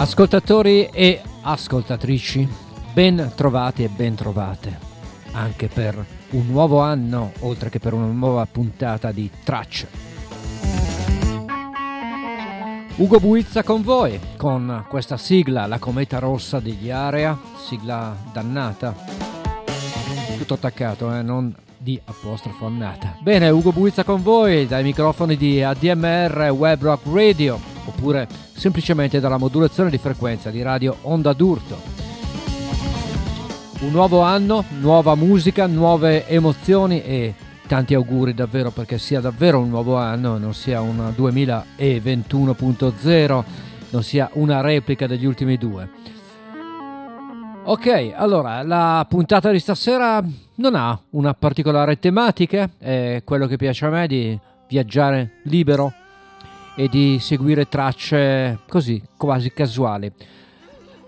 Ascoltatori e ascoltatrici, ben trovati e ben trovate anche per un nuovo anno, oltre che per una nuova puntata di Tracce. Ugo Buizza con voi, con questa sigla, la cometa rossa degli Area, sigla dannata, tutto attaccato, eh, non di apostrofo annata. Bene, Ugo Buizza con voi dai microfoni di ADMR Web Rock Radio oppure semplicemente dalla modulazione di frequenza di radio Onda d'Urto. Un nuovo anno, nuova musica, nuove emozioni e tanti auguri davvero perché sia davvero un nuovo anno non sia un 2021.0, non sia una replica degli ultimi due. Ok, allora la puntata di stasera non ha una particolare tematica, è quello che piace a me di viaggiare libero e di seguire tracce così, quasi casuali.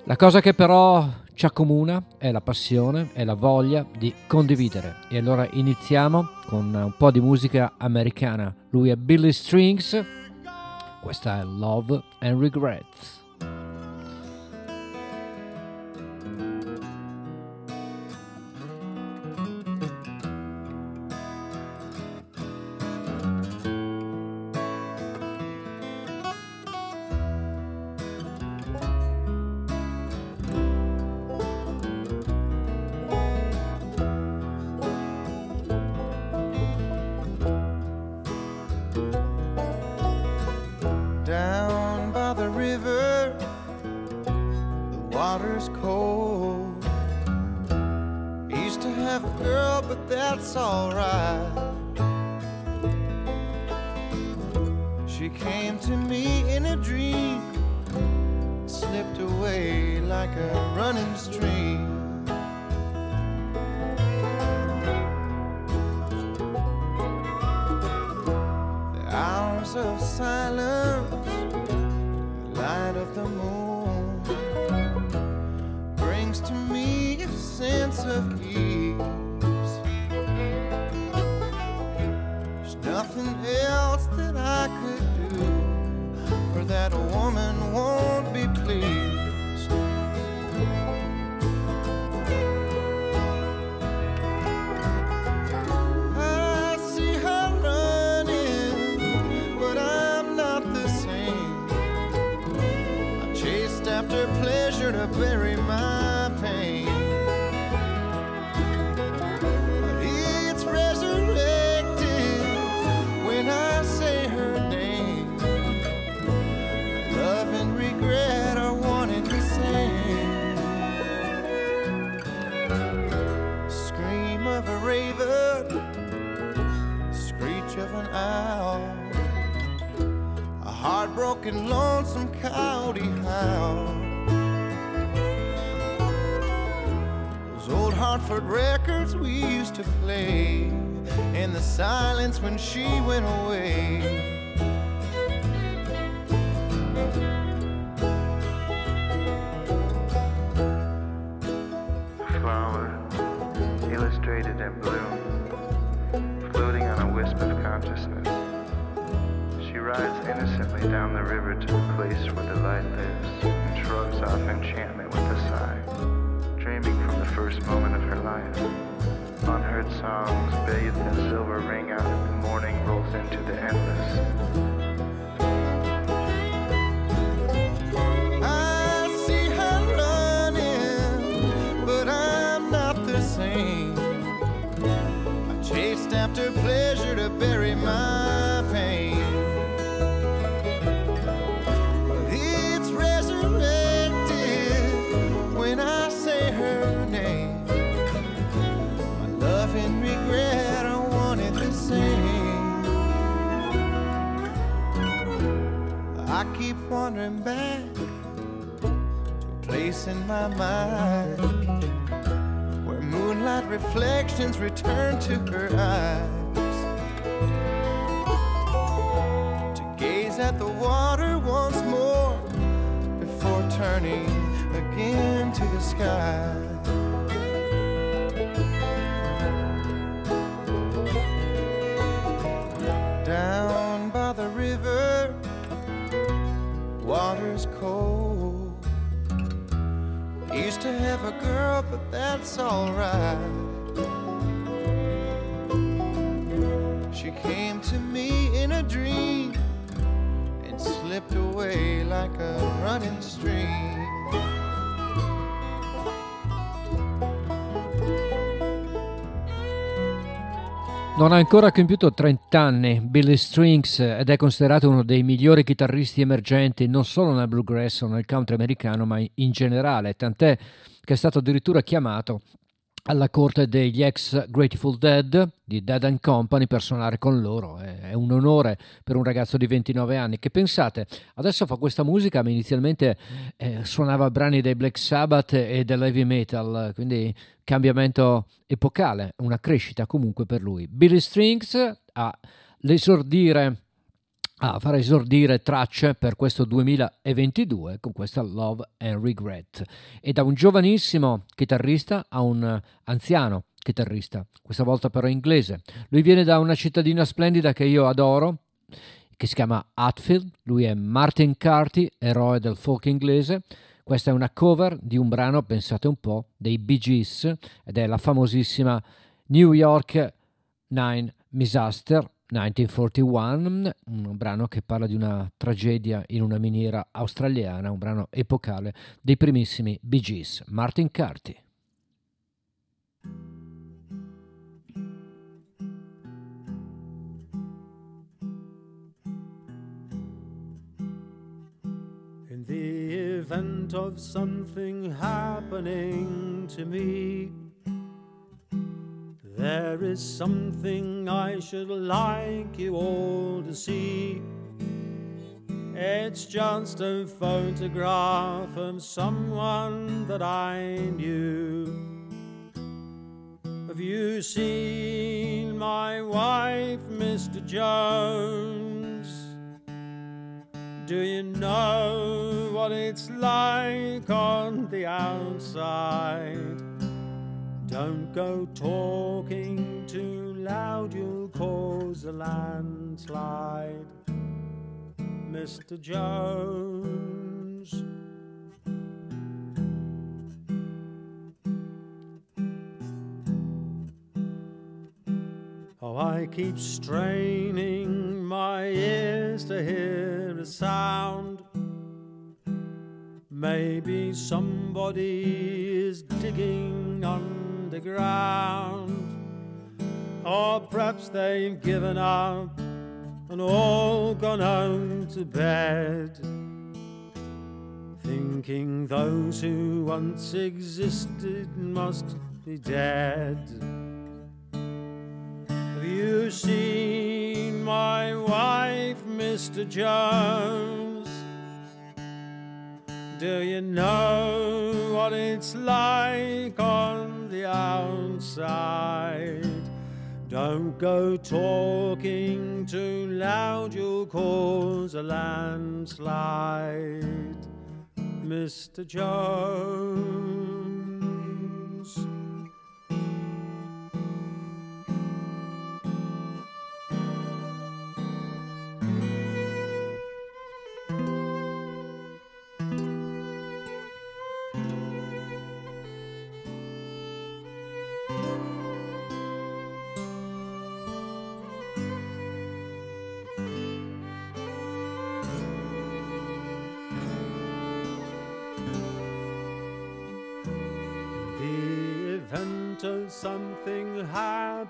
La cosa che però ci accomuna è la passione e la voglia di condividere. E allora iniziamo con un po' di musica americana. Lui è Billy Strings, questa è Love and Regrets. Broken lonesome county hound. Those old Hartford records we used to play in the silence when she went away. down the river to a place where the light lives and shrugs off enchantment. wandering back to a place in my mind where moonlight reflections return to her eyes. To gaze at the water once more before turning again to the sky. That's alright. Non ha ancora compiuto 30 anni Billy Strings ed è considerato uno dei migliori chitarristi emergenti non solo nel bluegrass o nel country americano, ma in generale, tant'è che è stato addirittura chiamato alla corte degli ex Grateful Dead di Dead and Company per suonare con loro. È un onore per un ragazzo di 29 anni che pensate, adesso fa questa musica, ma inizialmente eh, suonava brani dei Black Sabbath e dell'heavy metal, quindi cambiamento epocale, una crescita comunque per lui. Billy Strings ha l'esordire a far esordire tracce per questo 2022 con questa Love and Regret e da un giovanissimo chitarrista a un anziano chitarrista, questa volta però inglese. Lui viene da una cittadina splendida che io adoro, che si chiama Hatfield, lui è Martin Carty, eroe del folk inglese. Questa è una cover di un brano, pensate un po', dei Bee Gees ed è la famosissima New York Nine Misaster 1941, un brano che parla di una tragedia in una miniera australiana, un brano epocale dei primissimi Bee Gees, Martin Carty. In the event of something happening to me There is something I should like you all to see. It's just a photograph of someone that I knew. Have you seen my wife, Mr. Jones? Do you know what it's like on the outside? Don't go talking too loud, you'll cause a landslide. Mr. Jones. Oh, I keep straining my ears to hear a sound. Maybe somebody is digging on underground. Or perhaps they've given up and all gone home to bed. Thinking those who once existed must be dead. Have you seen my wife, Mr. Jones? Do you know what it's like on the outside. Don't go talking too loud, you'll cause a landslide, Mr. Jones.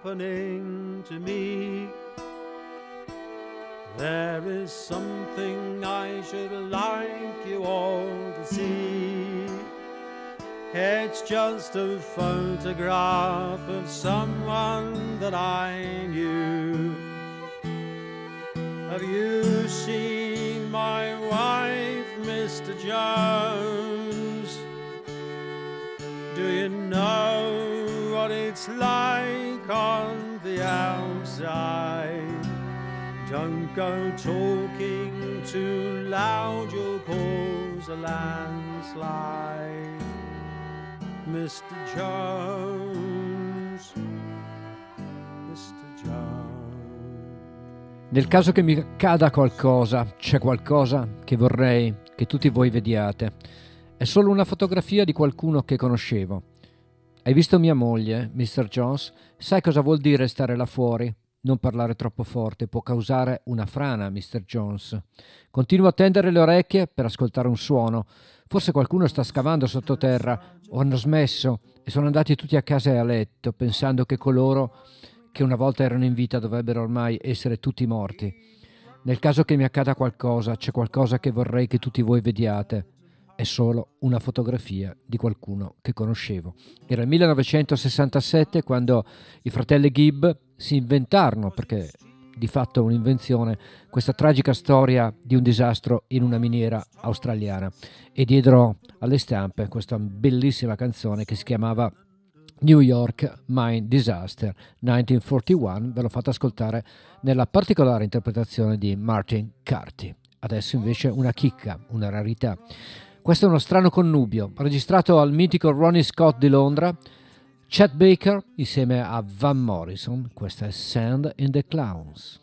Happening to me. There is something I should like you all to see. It's just a photograph of someone that I knew. Have you seen my wife, Mr. Jones? Do you know? What it's like on the outside. Don't go talking too loud, you'll cause a landslide. Mr. Jones. Nel caso che mi accada qualcosa, c'è qualcosa che vorrei che tutti voi vediate È solo una fotografia di qualcuno che conoscevo. Hai visto mia moglie, Mr. Jones? Sai cosa vuol dire stare là fuori? Non parlare troppo forte, può causare una frana, Mr. Jones. Continuo a tendere le orecchie per ascoltare un suono. Forse qualcuno sta scavando sottoterra o hanno smesso e sono andati tutti a casa e a letto, pensando che coloro che una volta erano in vita dovrebbero ormai essere tutti morti. Nel caso che mi accada qualcosa, c'è qualcosa che vorrei che tutti voi vediate è solo una fotografia di qualcuno che conoscevo. Era il 1967 quando i fratelli Gibb si inventarono, perché di fatto è un'invenzione, questa tragica storia di un disastro in una miniera australiana e diedero alle stampe questa bellissima canzone che si chiamava New York Mine Disaster 1941, ve l'ho fatta ascoltare nella particolare interpretazione di Martin Carty. Adesso invece una chicca, una rarità. Questo è uno strano connubio, registrato al mitico Ronnie Scott di Londra, Chet Baker insieme a Van Morrison, questa è Sand in the Clowns.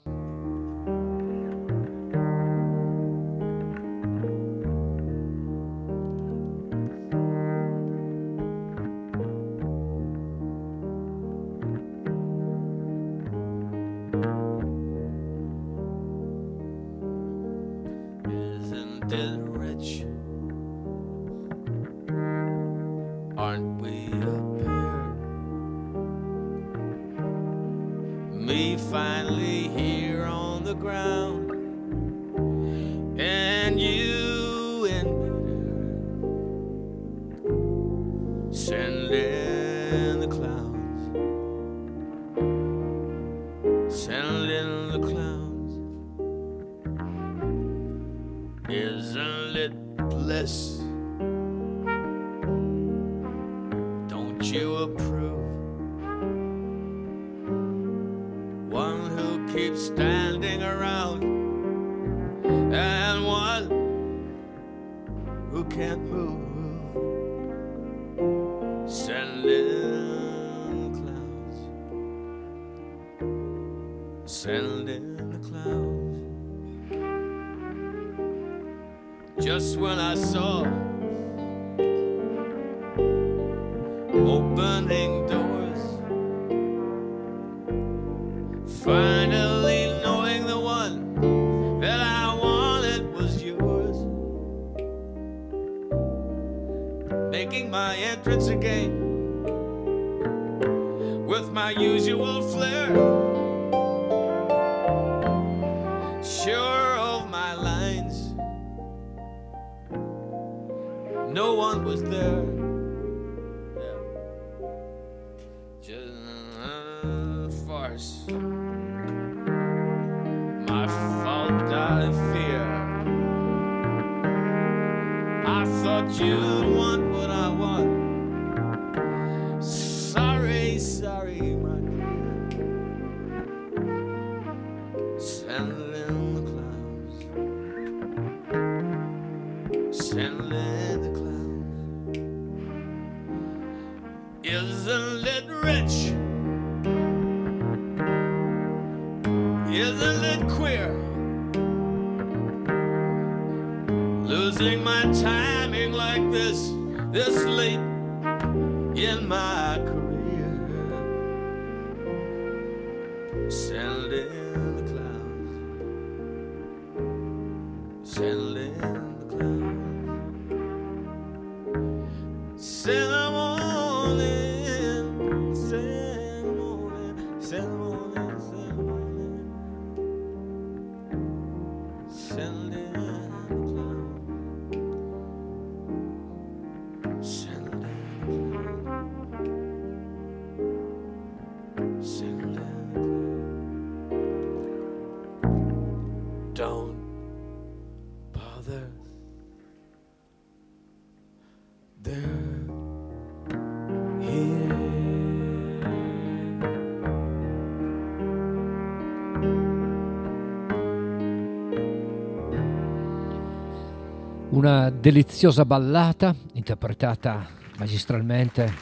Una deliziosa ballata interpretata magistralmente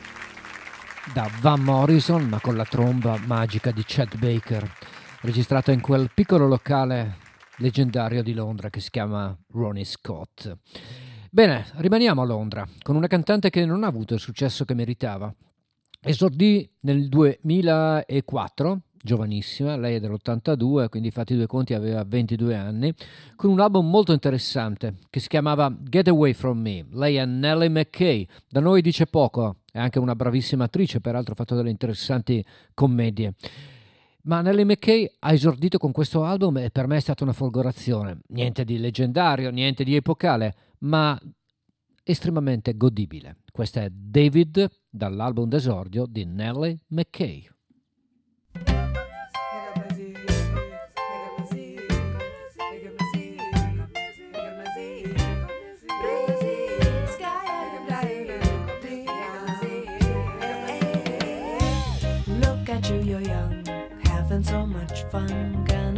da Van Morrison, ma con la tromba magica di Chet Baker, registrata in quel piccolo locale leggendario di Londra che si chiama Ronnie Scott. Bene, rimaniamo a Londra con una cantante che non ha avuto il successo che meritava. Esordì nel 2004, giovanissima, lei è dell'82, quindi fatti due conti aveva 22 anni, con un album molto interessante che si chiamava Get Away From Me. Lei è Nellie McKay, da noi dice poco, è anche una bravissima attrice, peraltro ha fatto delle interessanti commedie. Ma Nelly McKay ha esordito con questo album e per me è stata una folgorazione. Niente di leggendario, niente di epocale, ma estremamente godibile. Questa è David dall'album d'esordio di Nelly McKay.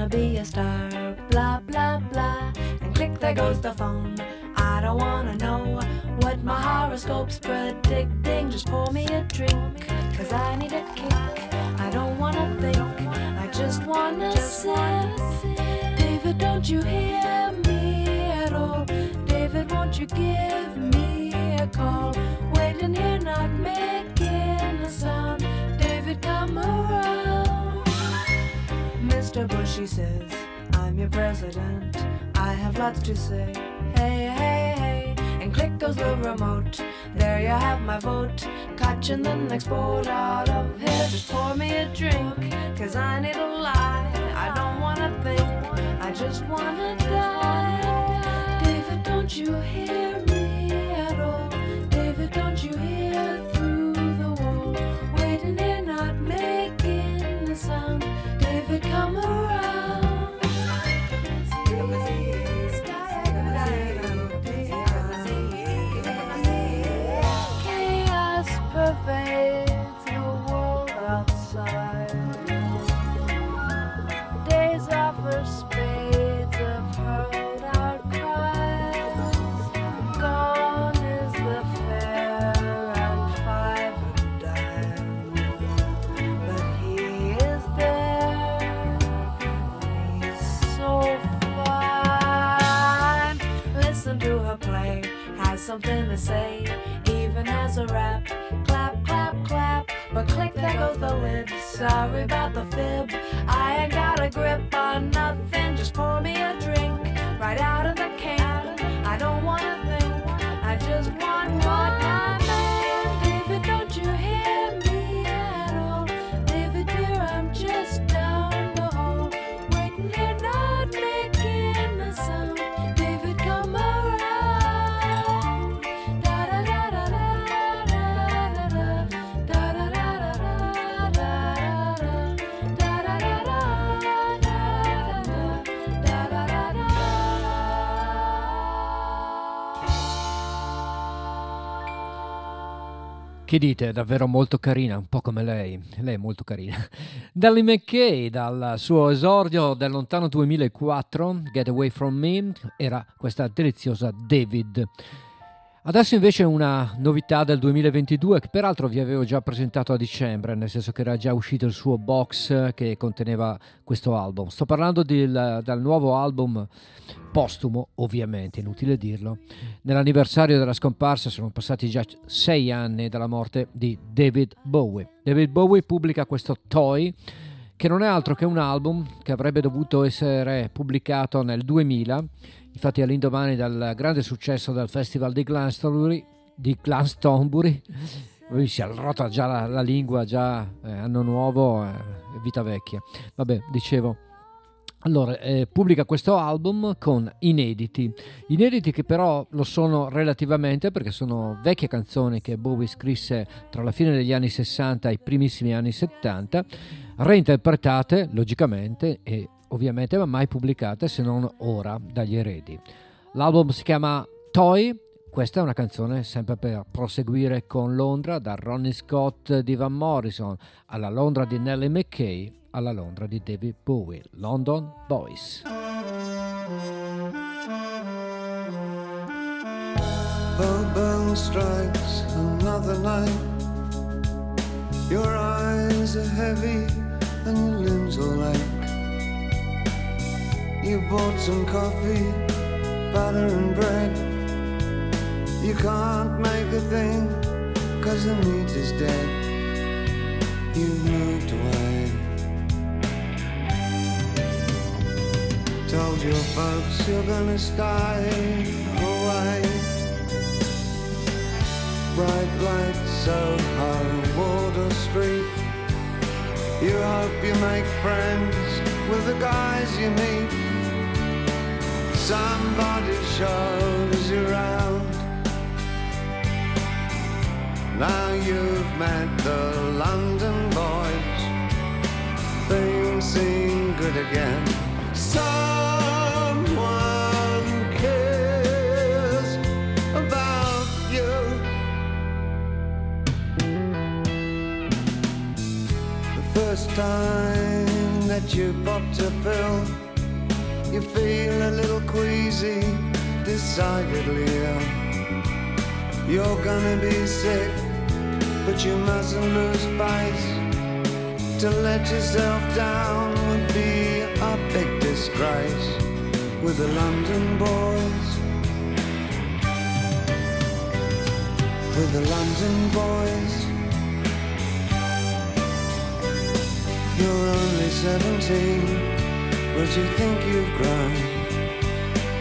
Be a star, blah, blah, blah. And click, there goes the phone. I don't wanna know what my horoscope's predicting. Just pour me a drink, cause I need a kick. I don't wanna think, I just wanna sip. David, don't you hear me at all? David, won't you give me a call? Waiting here, not making a sound. David, come around. Mr. Says, I'm your president. I have lots to say. Hey, hey, hey. And click goes the remote. There you have my vote. Catching the next boat out of here. Just pour me a drink. Cause I need a lie. I don't wanna think. I just wanna die. David, don't you hear me at all? David, don't you hear say. Even has a rap. Clap, clap, clap. But click, there goes the lid. Sorry about the fib. I ain't got a grip on nothing. Just pour me a drink right out of Che dite? È davvero molto carina, un po' come lei. Lei è molto carina. Dally McKay, dal suo esordio del lontano 2004, Get Away From Me, era questa deliziosa David. Adesso invece una novità del 2022 che peraltro vi avevo già presentato a dicembre, nel senso che era già uscito il suo box che conteneva questo album. Sto parlando del, del nuovo album postumo, ovviamente, inutile dirlo. Nell'anniversario della scomparsa sono passati già sei anni dalla morte di David Bowie. David Bowie pubblica questo Toy che non è altro che un album che avrebbe dovuto essere pubblicato nel 2000 infatti all'indomani del grande successo del festival di Glastonbury, di Glastonbury si arrota già la, la lingua, già eh, anno nuovo, eh, vita vecchia. Vabbè, dicevo, allora, eh, pubblica questo album con inediti, inediti che però lo sono relativamente perché sono vecchie canzoni che Bowie scrisse tra la fine degli anni 60 e i primissimi anni 70, reinterpretate logicamente e ovviamente ma mai pubblicate se non ora dagli eredi. L'album si chiama Toy, questa è una canzone sempre per proseguire con Londra, da Ronnie Scott di Van Morrison alla Londra di Nellie McKay alla Londra di David Bowie, London Boys. The bell strikes another night. Your eyes are heavy and your limbs are lank. You bought some coffee, butter and bread. You can't make a thing, cause the meat is dead. You've moved away. Told your folks you're gonna stay away. Bright lights, of Soho, Water Street. You hope you make friends with the guys you meet. Somebody shows you around. Now you've met the London boys. Things seem good again. Someone time that you popped a pill, you feel a little queasy, decidedly ill. You're gonna be sick, but you mustn't lose face. To let yourself down would be a big disgrace with the London boys. With the London boys. You're only 17, but you think you've grown.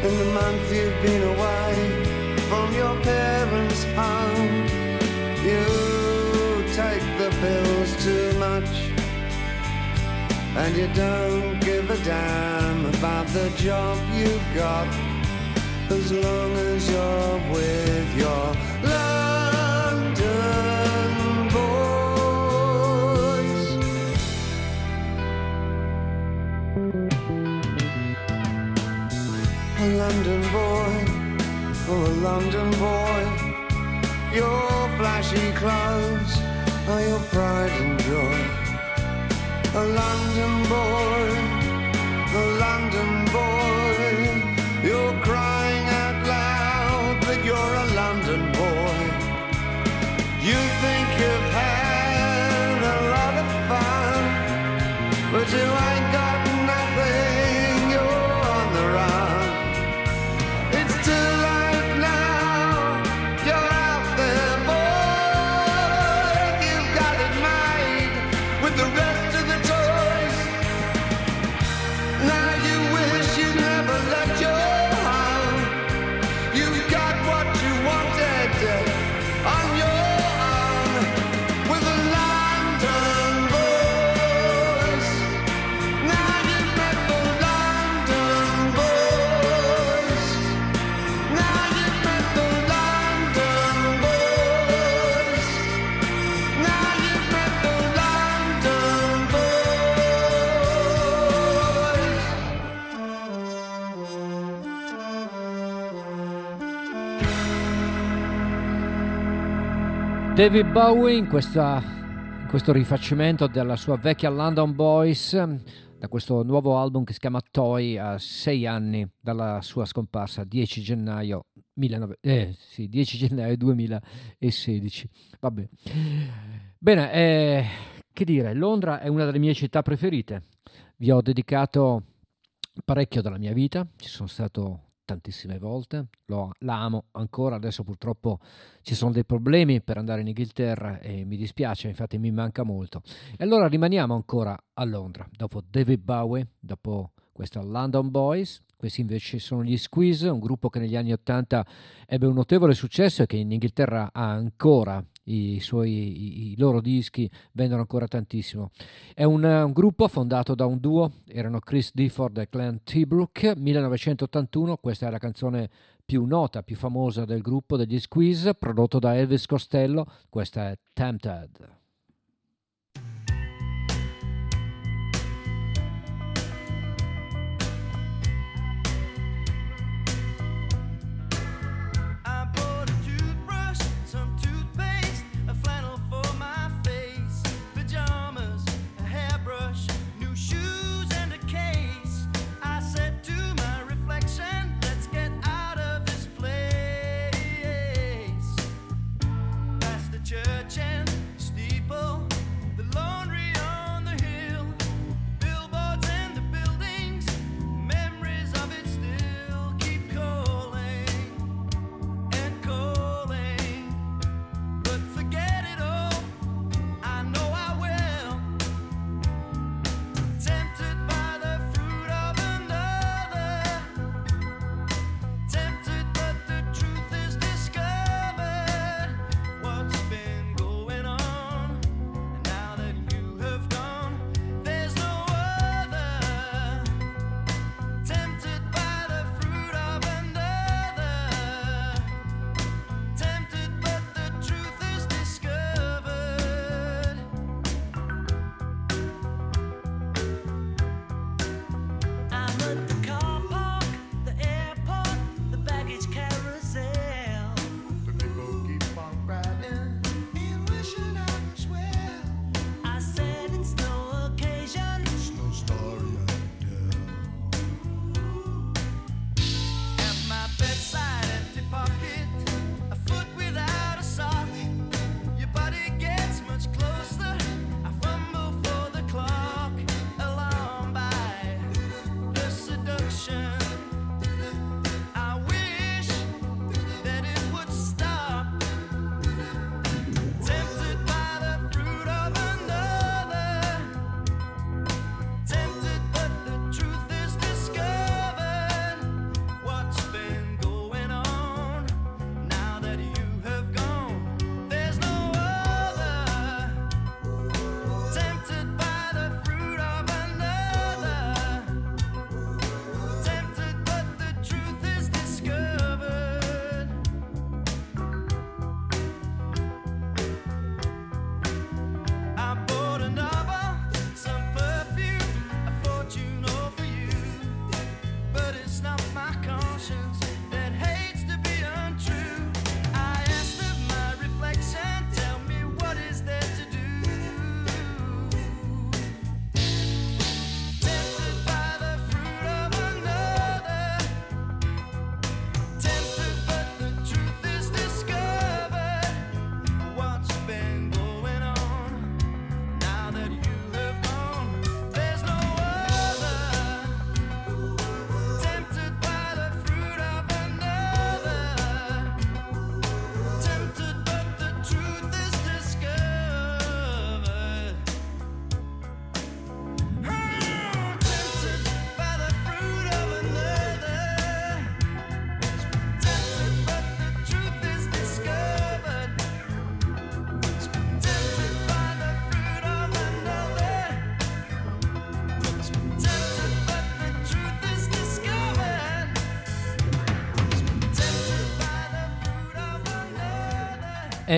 In the month you've been away from your parents' home, you take the pills too much. And you don't give a damn about the job you've got As long as you're with your London A London boy, oh a London boy. Your flashy clothes are your pride and joy. A London boy, David Bowie in, questa- in questo rifacimento della sua vecchia London Boys da questo nuovo album che si chiama Toy a sei anni dalla sua scomparsa 10 gennaio, 19 eh, sì, 10 gennaio 2016 vabbè. Bene eh, che dire Londra è una delle mie città preferite. Vi ho dedicato parecchio della mia vita ci sono stato tantissime volte, lo, la amo ancora, adesso purtroppo ci sono dei problemi per andare in Inghilterra e mi dispiace, infatti mi manca molto. E allora rimaniamo ancora a Londra, dopo David Bowie, dopo questa London Boys, questi invece sono gli Squeeze, un gruppo che negli anni 80 ebbe un notevole successo e che in Inghilterra ha ancora i, suoi, i, i loro dischi vendono ancora tantissimo. È un, un gruppo fondato da un duo, erano Chris Difford e Glenn T-Brook, 1981, questa è la canzone più nota, più famosa del gruppo degli Squeeze, prodotto da Elvis Costello, questa è Tempted.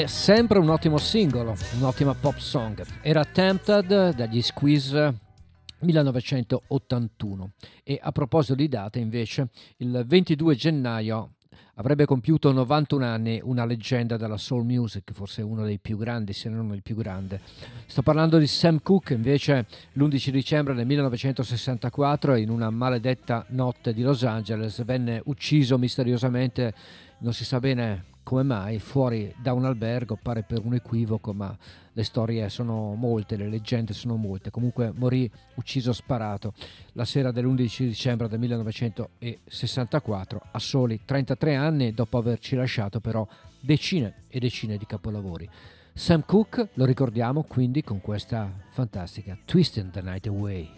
È sempre un ottimo singolo, un'ottima pop song. Era Tempted dagli Squeeze 1981 e a proposito di date invece il 22 gennaio avrebbe compiuto 91 anni una leggenda della soul music, forse uno dei più grandi, se non il più grande. Sto parlando di Sam Cooke, invece l'11 dicembre del 1964 in una maledetta notte di Los Angeles venne ucciso misteriosamente, non si sa bene come mai, fuori da un albergo, pare per un equivoco, ma le storie sono molte, le leggende sono molte. Comunque morì ucciso sparato la sera dell'11 dicembre del 1964 a soli 33 anni dopo averci lasciato però decine e decine di capolavori. Sam Cooke lo ricordiamo quindi con questa fantastica Twisting the Night Away.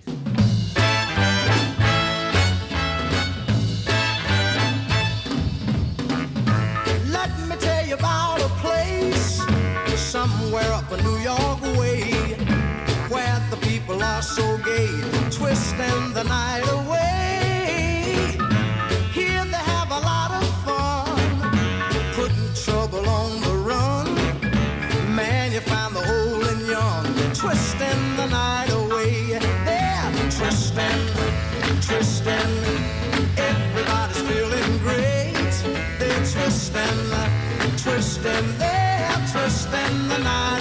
Are so gay, twisting the night away. Here they have a lot of fun, putting trouble on the run. Man, you find the old and young, twisting the night away. They're twisting, twisting. Everybody's feeling great. They're twisting, twisting. They're twisting the night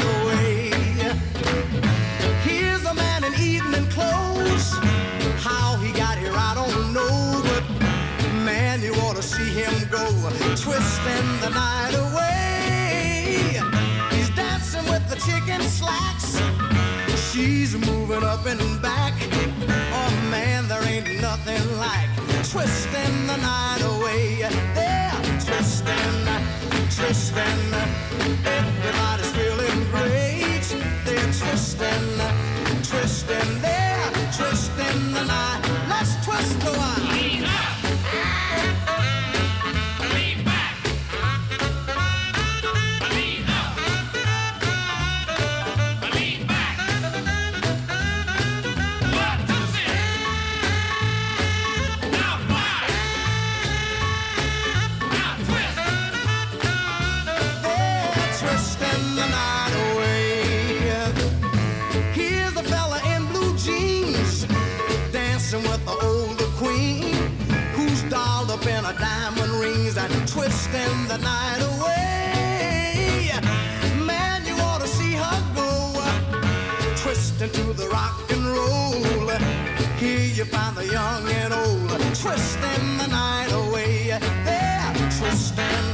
twisting the night away. He's dancing with the chicken slacks. She's moving up and back. Oh man, there ain't nothing like twisting the night away. They're twisting, twisting. Everybody's feeling great. They're twisting, twisting. They're twisting the night. Let's twist a while. And twisting the night away. Man, you ought to see her go twisting to the rock and roll. Here you find the young and old twisting the night away. They're twisting,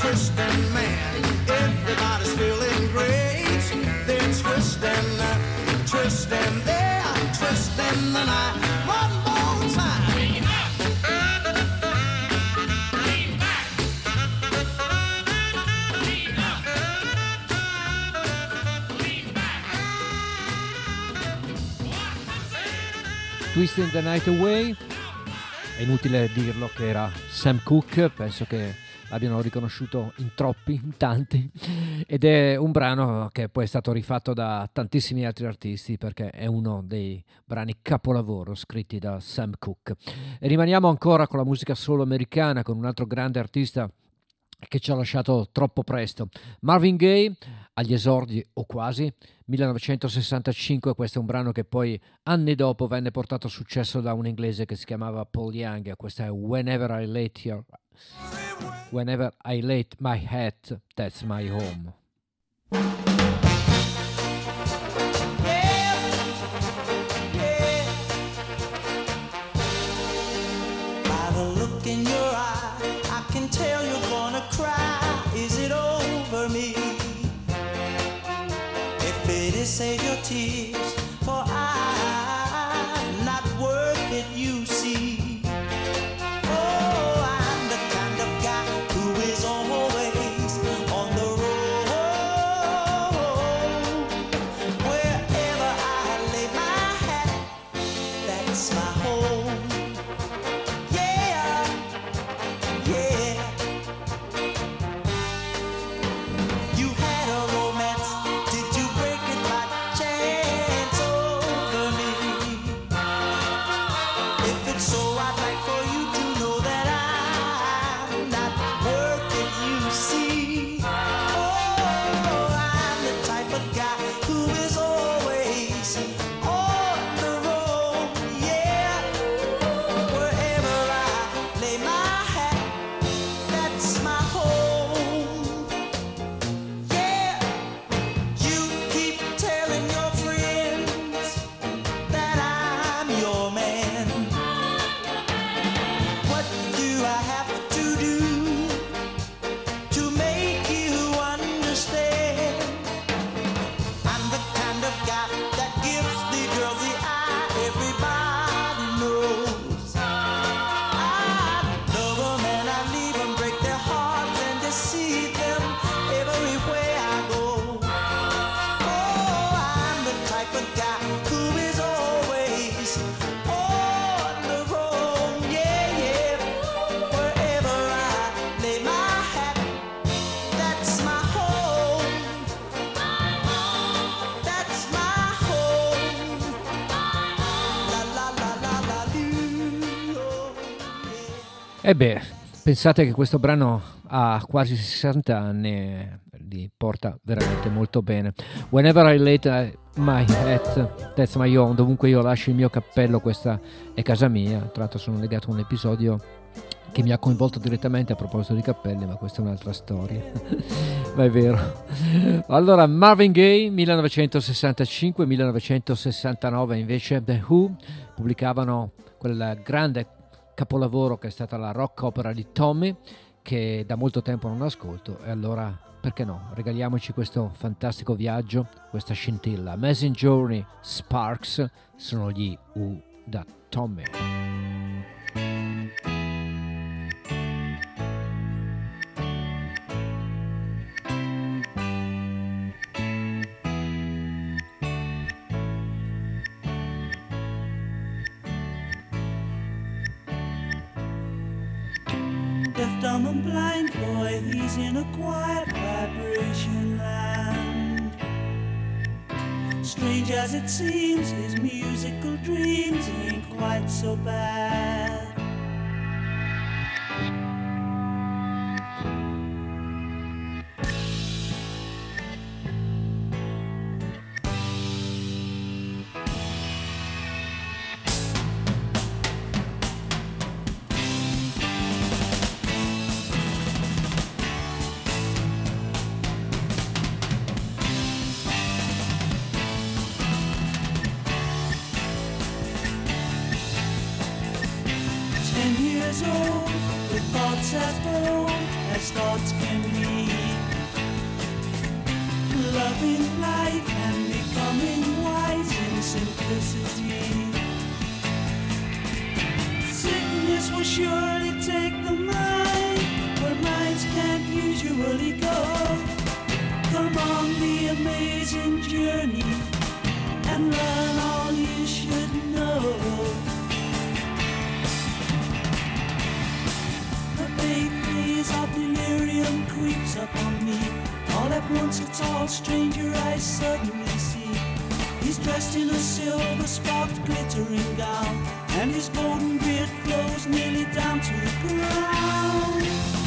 twisting, man. Everybody's feeling great. They're twisting, twisting, they're twisting the night. Twisting the Night Away. È inutile dirlo che era Sam Cooke, penso che l'abbiano riconosciuto in troppi, in tanti, ed è un brano che poi è stato rifatto da tantissimi altri artisti perché è uno dei brani capolavoro scritti da Sam Cooke. E rimaniamo ancora con la musica solo americana, con un altro grande artista che ci ha lasciato troppo presto. Marvin Gaye agli esordi o quasi 1965, questo è un brano che poi anni dopo venne portato a successo da un inglese che si chiamava Paul Young, questa è Whenever I Lay Your Whenever I Lay My Hat, That's My Home. E beh, pensate che questo brano ha quasi 60 anni, li porta veramente molto bene. Whenever I lay my hat, that's my home, dovunque io lascio il mio cappello, questa è casa mia. Tra l'altro sono legato a un episodio che mi ha coinvolto direttamente a proposito di cappelli, ma questa è un'altra storia. ma è vero. Allora, Marvin Gaye, 1965-1969 invece The Who pubblicavano quel grande capolavoro che è stata la rock opera di Tommy, che da molto tempo non ascolto, e allora perché no? Regaliamoci questo fantastico viaggio, questa scintilla. Amazing Journey Sparks sono gli U da Tommy. Blind boy, he's in a quiet vibration land. Strange as it seems, his musical dreams ain't quite so bad. Once a tall stranger I suddenly see. He's dressed in a silver sparked glittering gown, and his golden beard flows nearly down to the ground.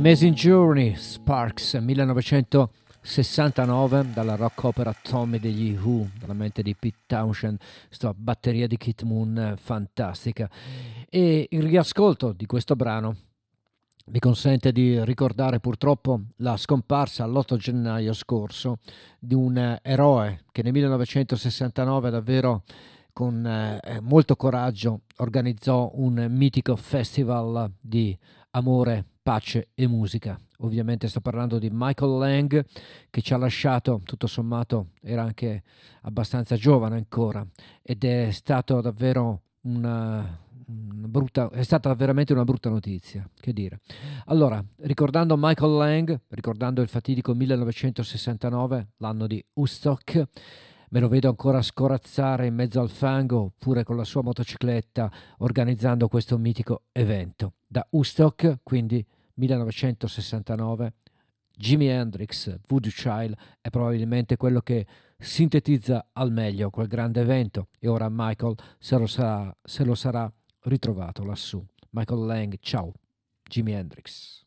Amazing Journey, Sparks, 1969, dalla rock opera Tommy degli Who, dalla mente di Pete Townshend, sta batteria di Kit Moon eh, fantastica. E il riascolto di questo brano mi consente di ricordare purtroppo la scomparsa l'8 gennaio scorso di un eroe che nel 1969 davvero con eh, molto coraggio organizzò un mitico festival di amore, pace e musica. Ovviamente sto parlando di Michael Lang che ci ha lasciato, tutto sommato era anche abbastanza giovane ancora ed è stato davvero una, una brutta, è stata veramente una brutta notizia, che dire. Allora, ricordando Michael Lang, ricordando il fatidico 1969, l'anno di Woodstock, me lo vedo ancora scorazzare in mezzo al fango oppure con la sua motocicletta organizzando questo mitico evento. Da Woodstock, quindi 1969, Jimi Hendrix, Voodoo Child è probabilmente quello che sintetizza al meglio quel grande evento e ora Michael se lo sarà, se lo sarà ritrovato lassù. Michael Lang, ciao, Jimi Hendrix.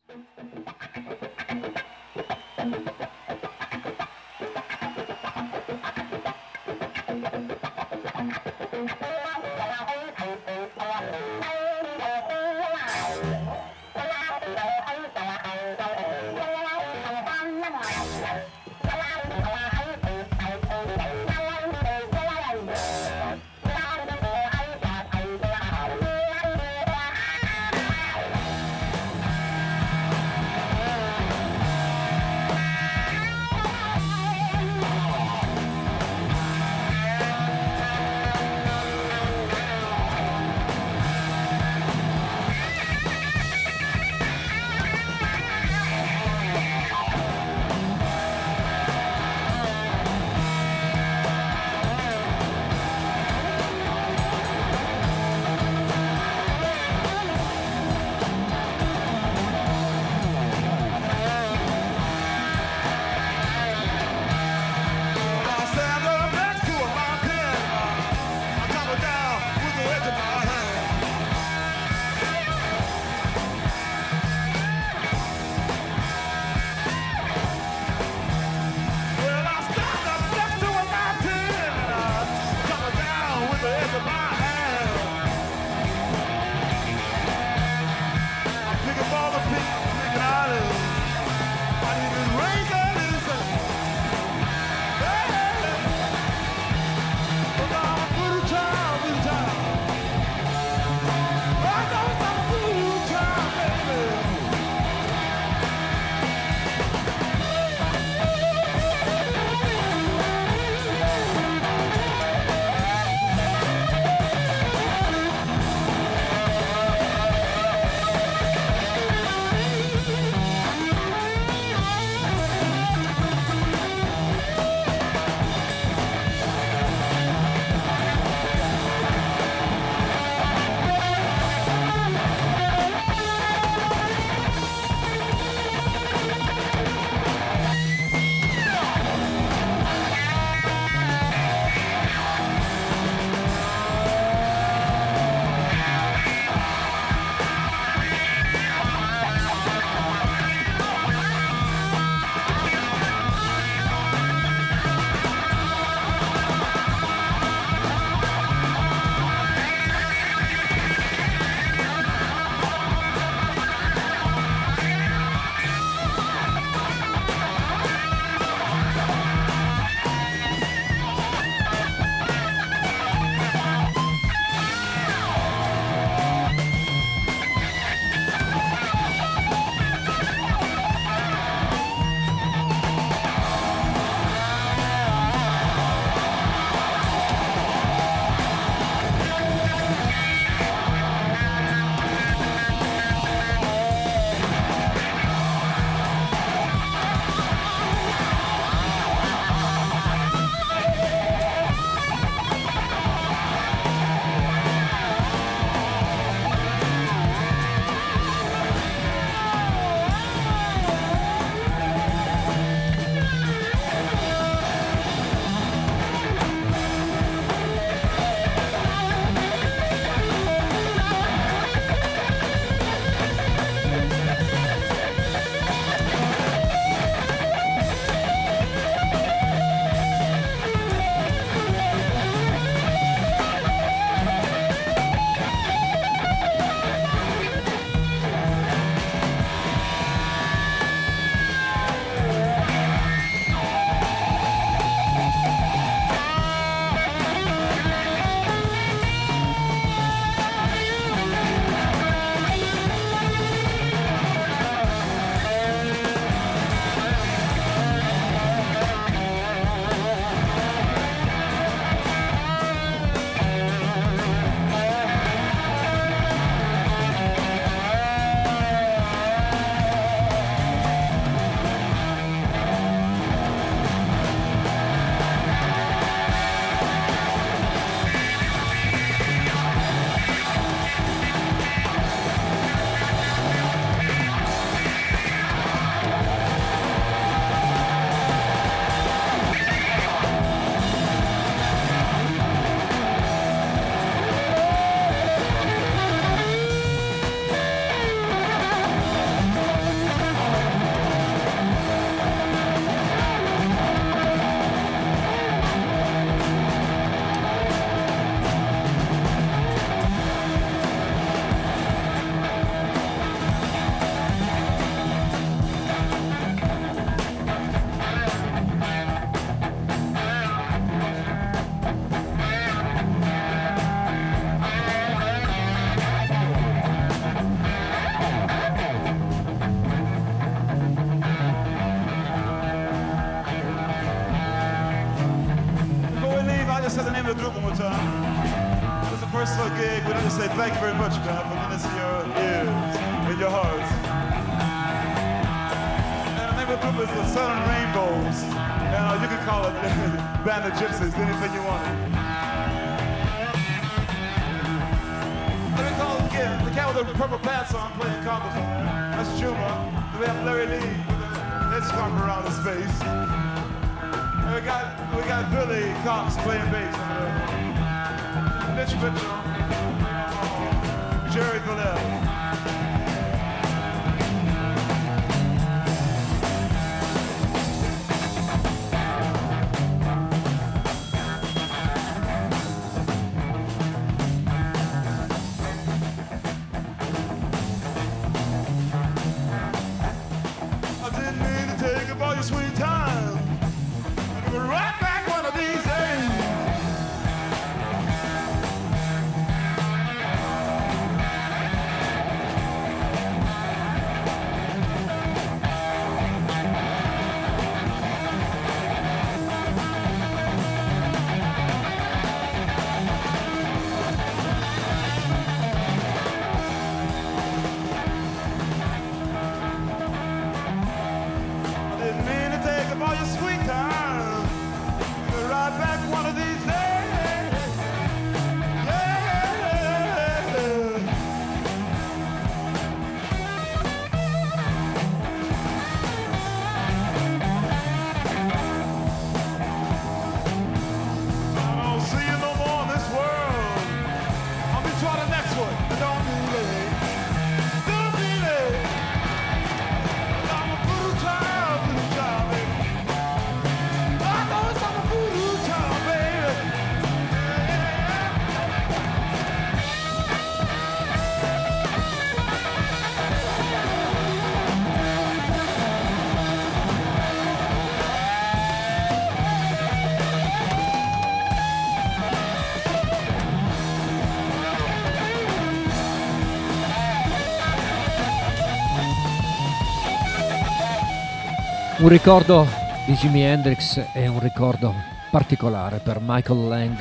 Un ricordo di Jimi Hendrix è un ricordo particolare per Michael Lang.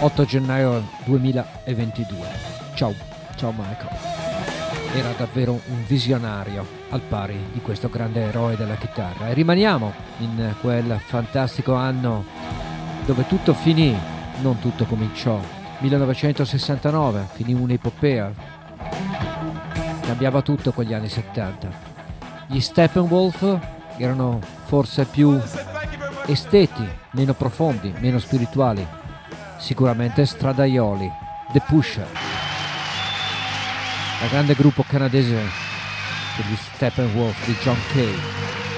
8 gennaio 2022. Ciao, ciao Michael. Era davvero un visionario al pari di questo grande eroe della chitarra. E rimaniamo in quel fantastico anno dove tutto finì, non tutto cominciò. 1969 finì un'epopea. Cambiava tutto con gli anni 70 gli Steppenwolf erano forse più esteti, meno profondi, meno spirituali, sicuramente stradaioli, The Pusher. il grande gruppo canadese degli Steppenwolf di John Kay.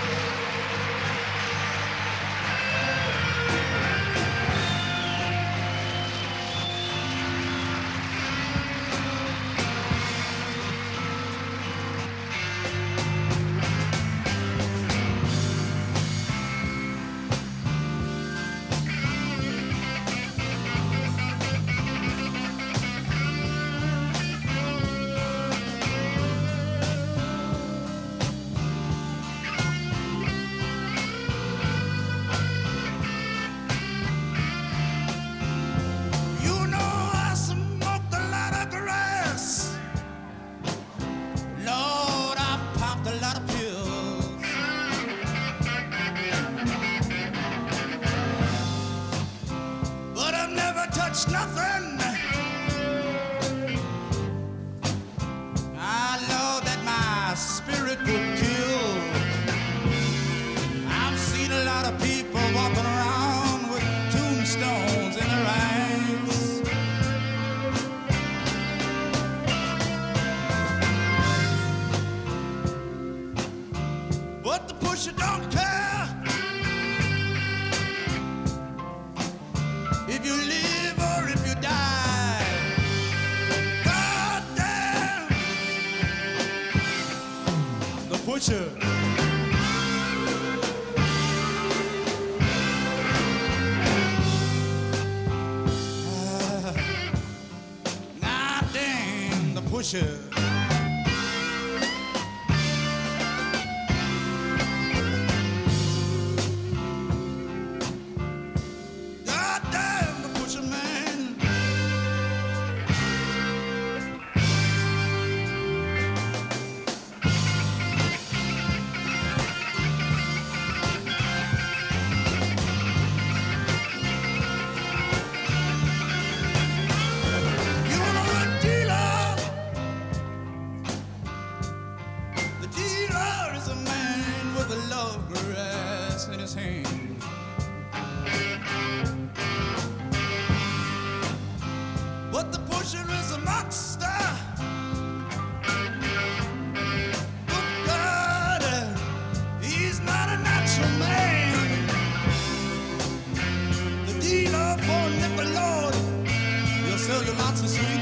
Lots of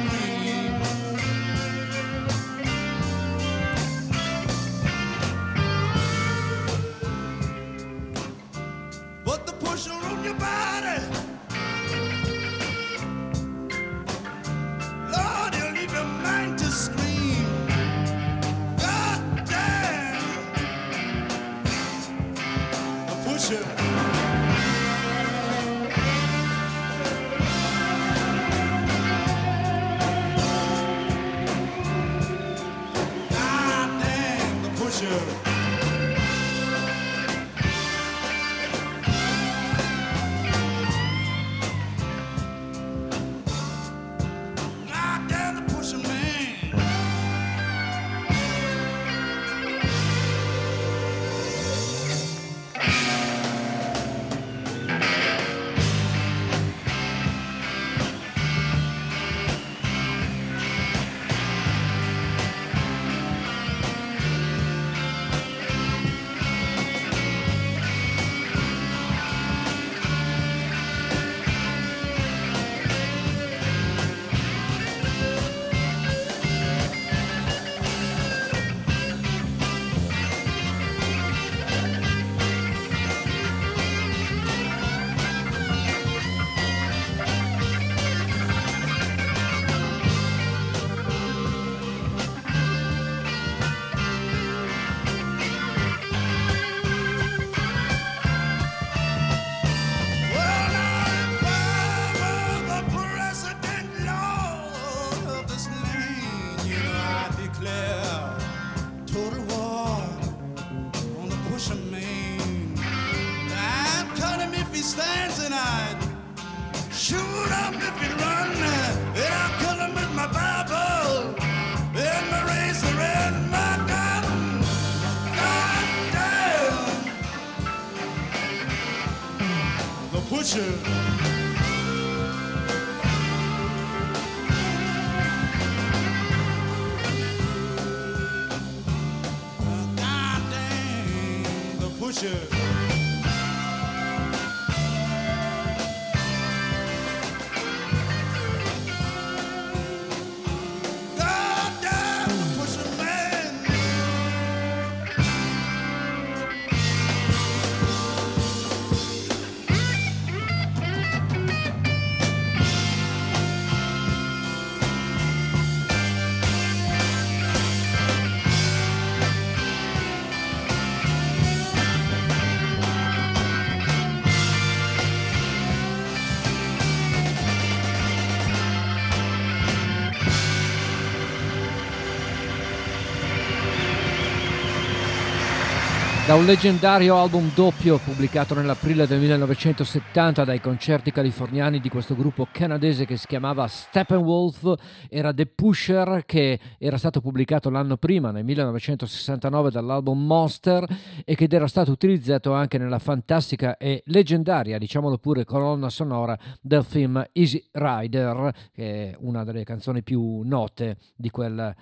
Da un leggendario album doppio pubblicato nell'aprile del 1970 dai concerti californiani di questo gruppo canadese che si chiamava Steppenwolf era The Pusher che era stato pubblicato l'anno prima nel 1969 dall'album Monster e che era stato utilizzato anche nella fantastica e leggendaria, diciamolo pure, colonna sonora del film Easy Rider che è una delle canzoni più note di quel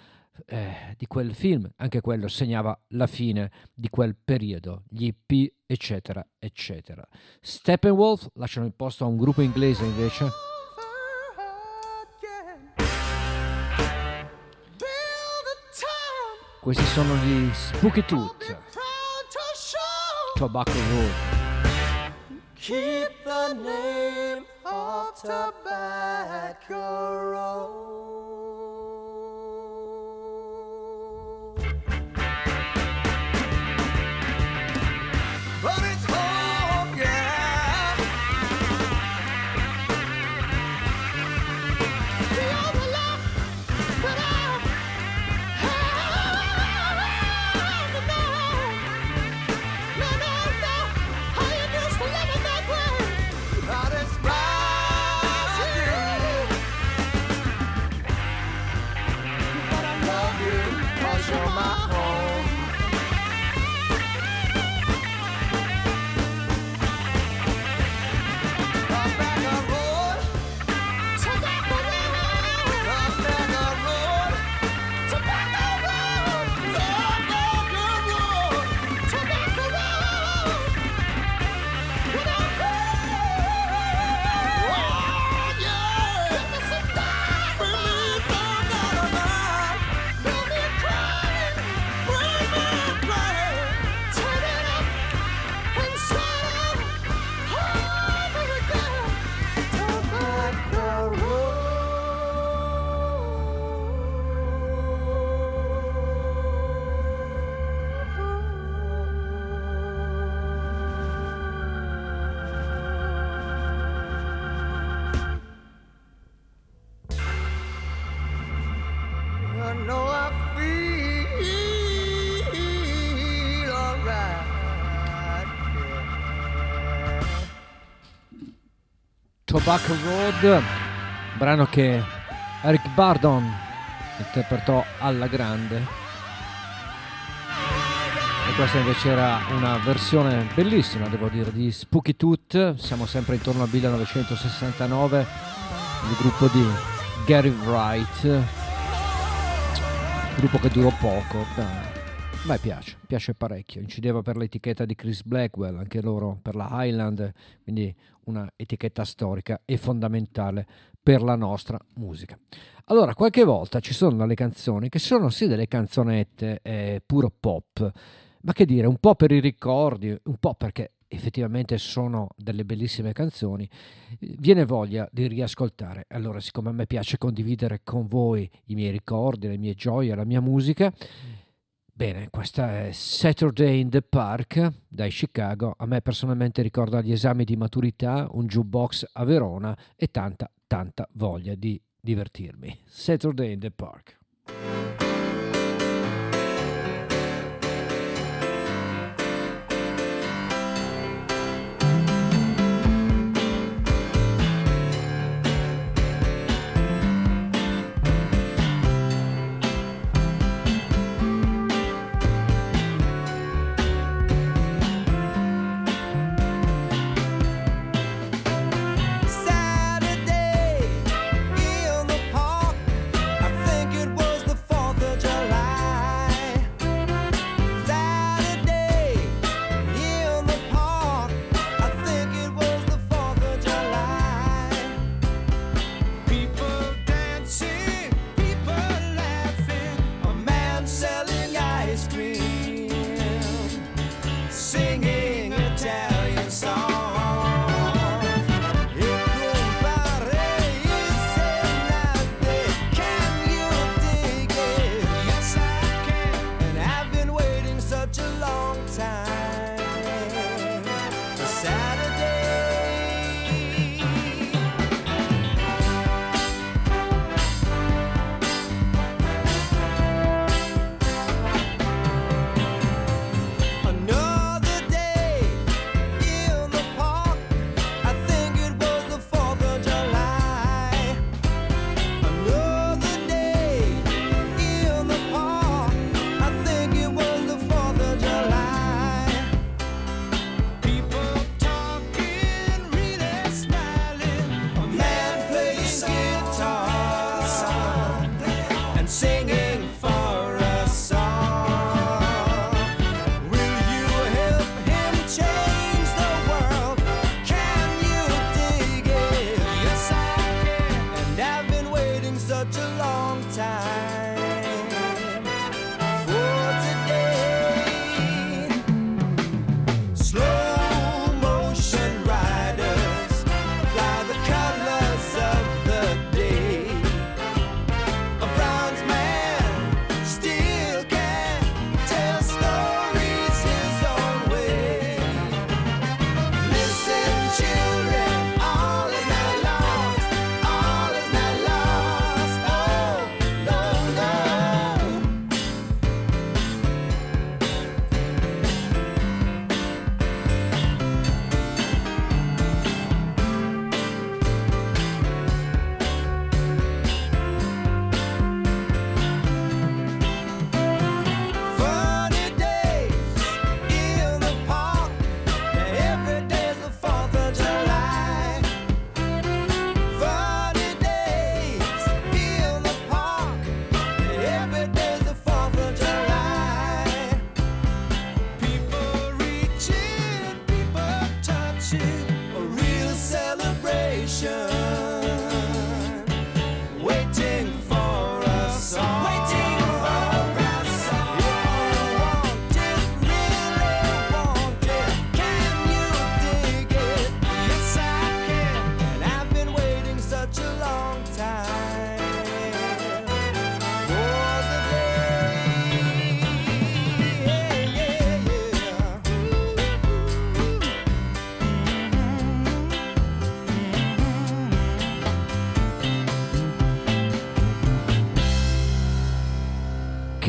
eh, di quel film, anche quello segnava la fine di quel periodo, gli EP, eccetera, eccetera. Steppenwolf lasciano il posto a un gruppo inglese invece. Questi sono gli Spooky Tooth, Tobacco Road. Keep the name of Tobacco Road. Tobacco Road, brano che Eric Bardon interpretò alla grande. E questa invece era una versione bellissima, devo dire, di Spooky Tooth. Siamo sempre intorno al 1969, il gruppo di Gary Wright, gruppo che durò poco. dai. Me piace, piace parecchio. Incideva per l'etichetta di Chris Blackwell, anche loro per la Highland, quindi una etichetta storica e fondamentale per la nostra musica. Allora, qualche volta ci sono delle canzoni che sono sì delle canzonette eh, puro pop, ma che dire, un po' per i ricordi, un po' perché effettivamente sono delle bellissime canzoni, viene voglia di riascoltare. Allora, siccome a me piace condividere con voi i miei ricordi, le mie gioie, la mia musica, Bene, questa è Saturday in the Park dai Chicago. A me personalmente ricorda gli esami di maturità, un jukebox a Verona e tanta, tanta voglia di divertirmi. Saturday in the Park.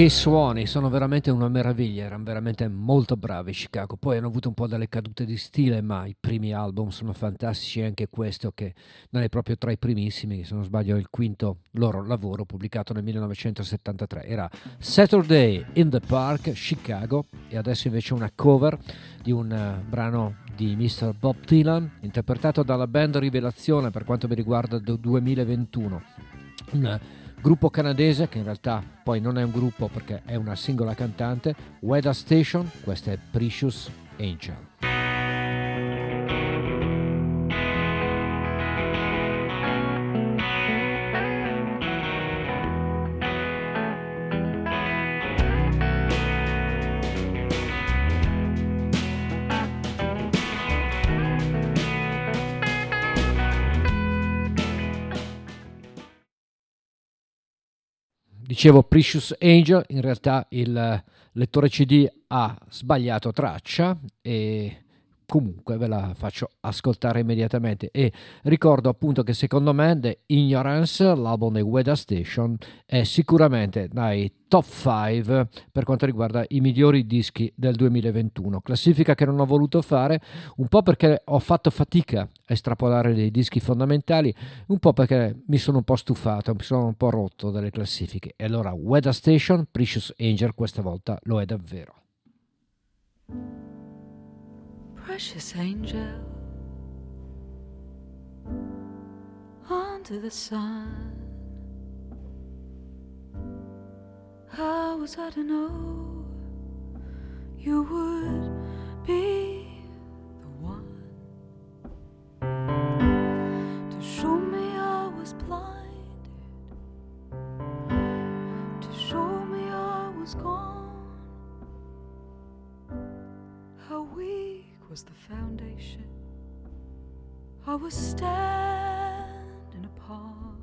Che suoni, sono veramente una meraviglia, erano veramente molto bravi Chicago. Poi hanno avuto un po' delle cadute di stile, ma i primi album sono fantastici, anche questo che non è proprio tra i primissimi, se non sbaglio è il quinto loro lavoro pubblicato nel 1973. Era Saturday in the Park, Chicago, e adesso invece una cover di un eh, brano di Mr. Bob Dylan, interpretato dalla band Rivelazione per quanto mi riguarda del 2021. Un gruppo canadese che in realtà poi non è un gruppo perché è una singola cantante, Weather Station, questa è Precious Angel. Dicevo Precious Angel, in realtà il lettore CD ha sbagliato traccia e comunque ve la faccio ascoltare immediatamente e ricordo appunto che secondo me The Ignorance, l'album dei Weather Station, è sicuramente dai top 5 per quanto riguarda i migliori dischi del 2021. Classifica che non ho voluto fare, un po' perché ho fatto fatica a estrapolare dei dischi fondamentali, un po' perché mi sono un po' stufato, mi sono un po' rotto dalle classifiche. E allora Weather Station, Precious Angel questa volta lo è davvero. Precious angel under the sun. How was I to know you would be the one to show me I was blinded, to show me I was gone? Was the foundation I was standing upon.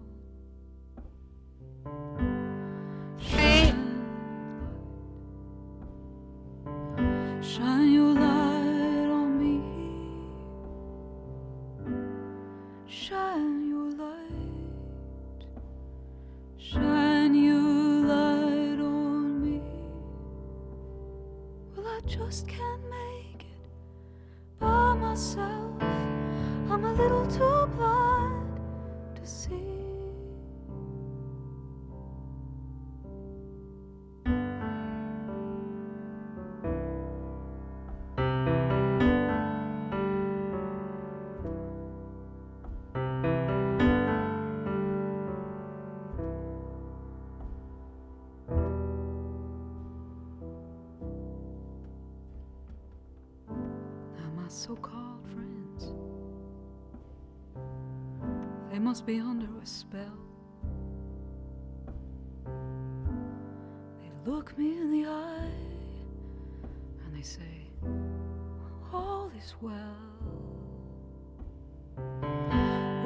Must be under a spell. They look me in the eye and they say, All is well.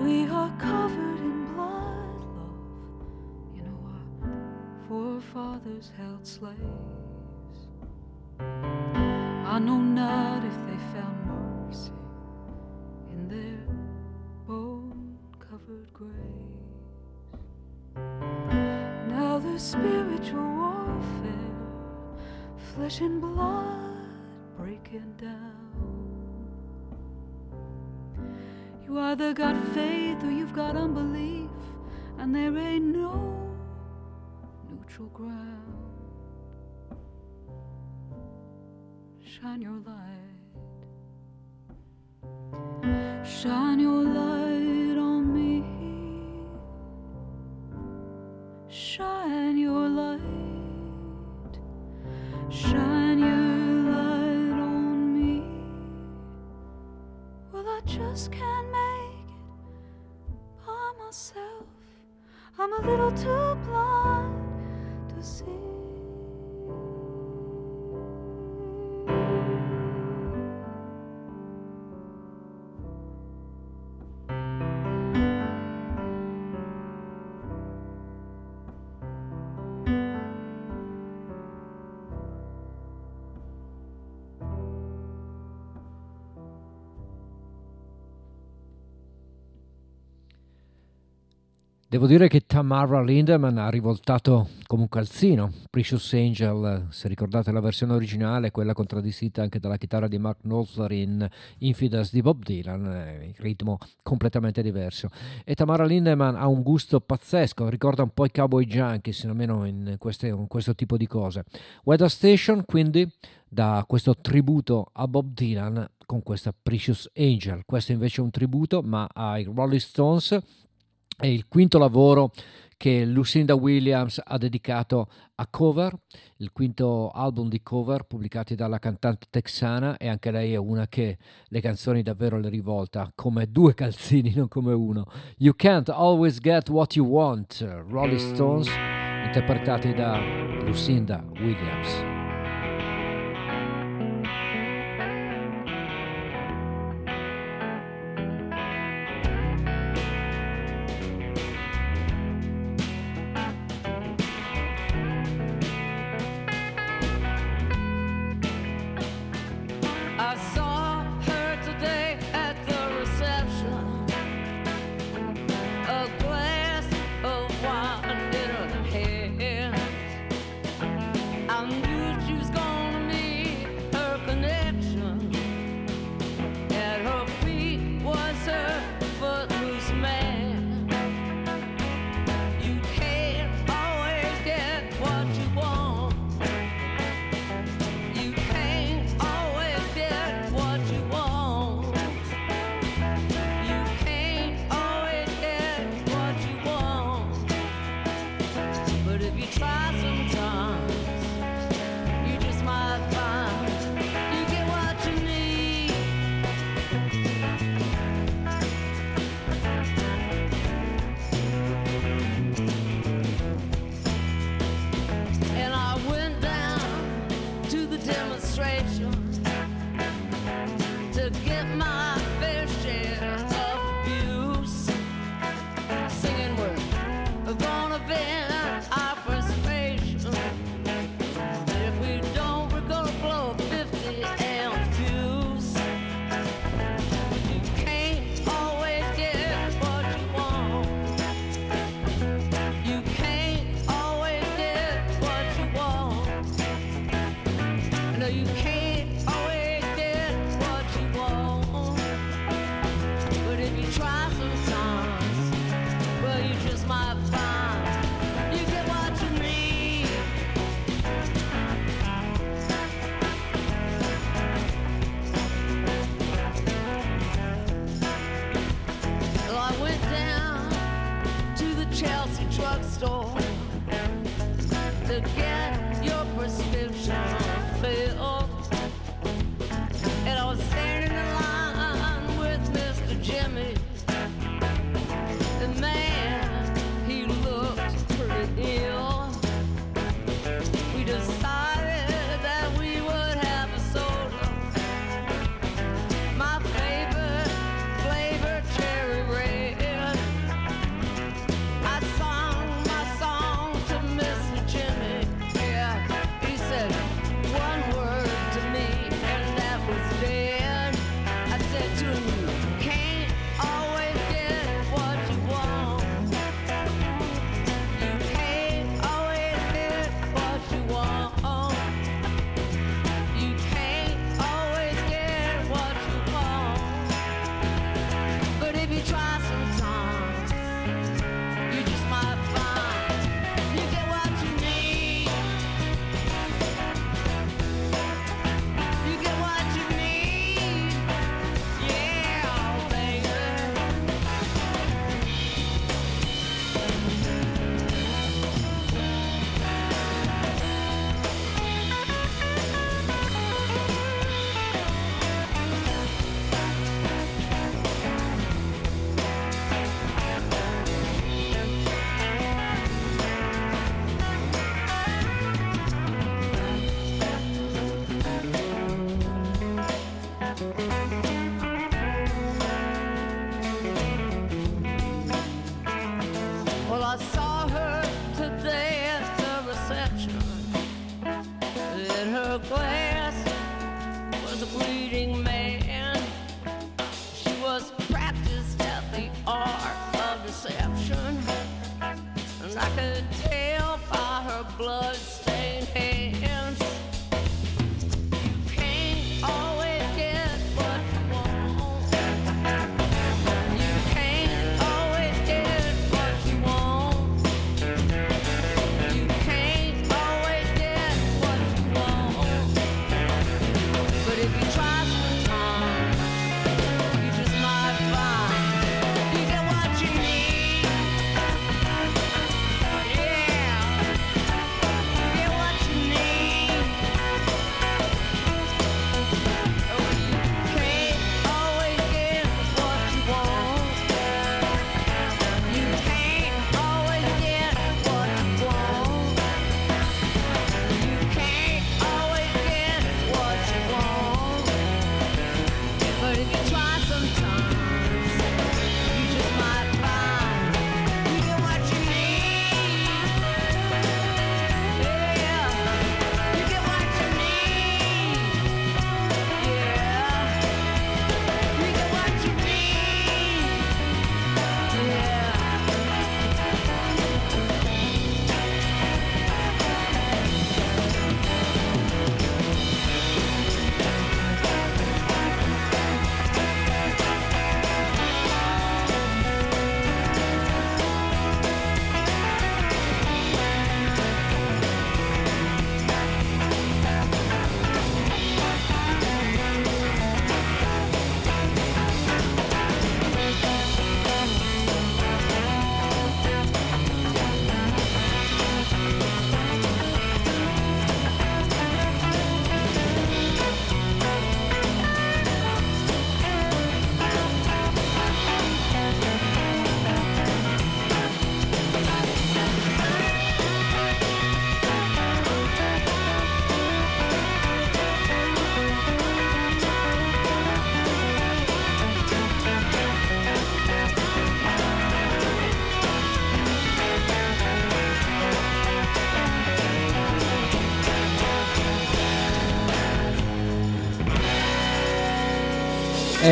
We are covered in blood, love. You know, our forefathers held slaves. I know not if they graves. Now the spiritual warfare, flesh and blood breaking down. You either got faith or you've got unbelief, and there ain't no neutral ground. Shine your light. Shine your light Devo dire che Tamara Lindemann ha rivoltato come un calzino Precious Angel, se ricordate la versione originale, quella contraddistinta anche dalla chitarra di Mark Knopfler in Infidels di Bob Dylan, eh, il ritmo completamente diverso. E Tamara Lindemann ha un gusto pazzesco, ricorda un po' i Cowboy Junkies, almeno in, queste, in questo tipo di cose. Weather Station, quindi, da questo tributo a Bob Dylan con questa Precious Angel. Questo invece è un tributo, ma ai Rolling Stones è il quinto lavoro che Lucinda Williams ha dedicato a cover, il quinto album di cover pubblicati dalla cantante texana e anche lei è una che le canzoni davvero le rivolta come due calzini, non come uno. You can't always get what you want, Rolling mm. Stones, interpretati da Lucinda Williams.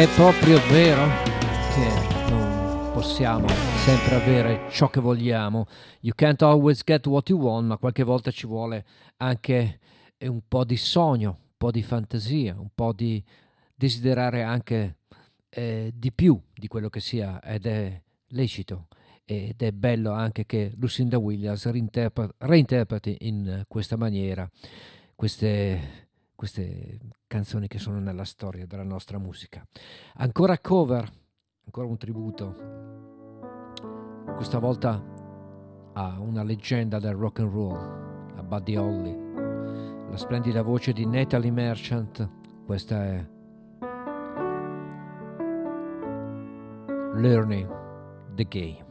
È proprio vero che non possiamo sempre avere ciò che vogliamo. You can't always get what you want, ma qualche volta ci vuole anche un po' di sogno, un po' di fantasia, un po' di desiderare anche eh, di più di quello che sia ed è lecito ed è bello anche che Lucinda Williams reinterpre- reinterpreti in questa maniera queste, queste canzoni che sono nella storia della nostra musica. Ancora cover, ancora un tributo, questa volta a una leggenda del rock and roll, a Buddy Holly, la splendida voce di Natalie Merchant, questa è Learning the Game.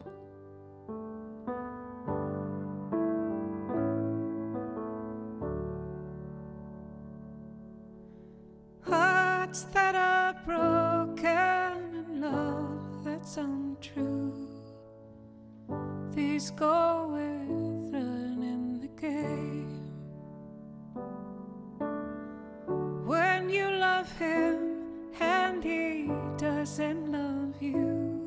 Untrue. These go with learning the game. When you love him and he doesn't love you,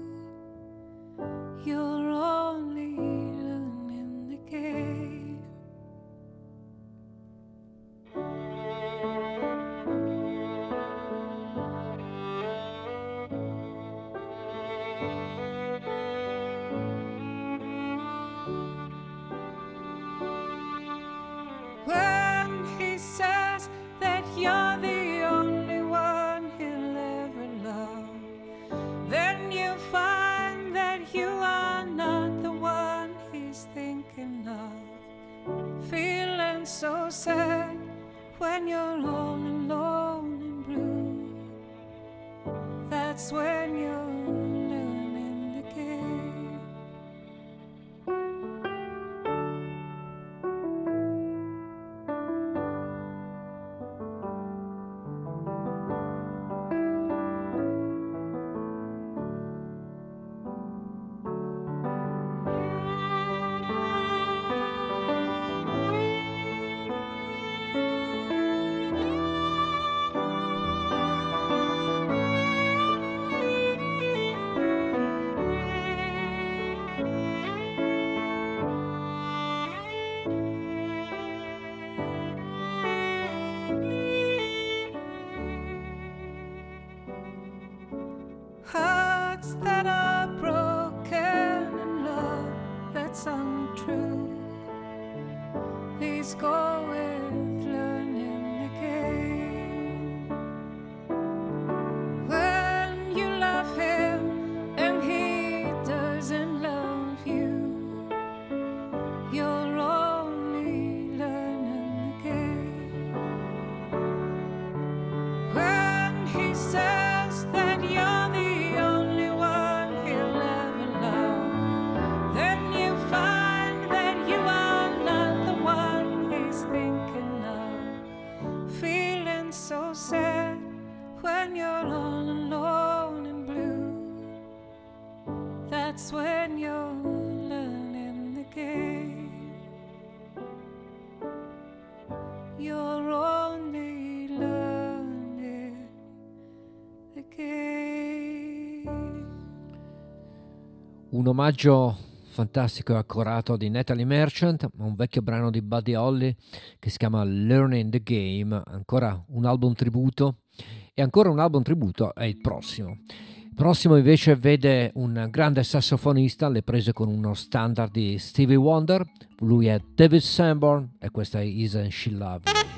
you're only so sad when you're all alone and blue. That's when you're That are broken and love that's untrue. These go omaggio fantastico e accorato di Natalie Merchant, un vecchio brano di Buddy Holly che si chiama Learning the Game, ancora un album tributo e ancora un album tributo è il prossimo. Il prossimo invece vede un grande sassofonista alle prese con uno standard di Stevie Wonder, lui è David Sanborn e questa è Isn't She Lovely.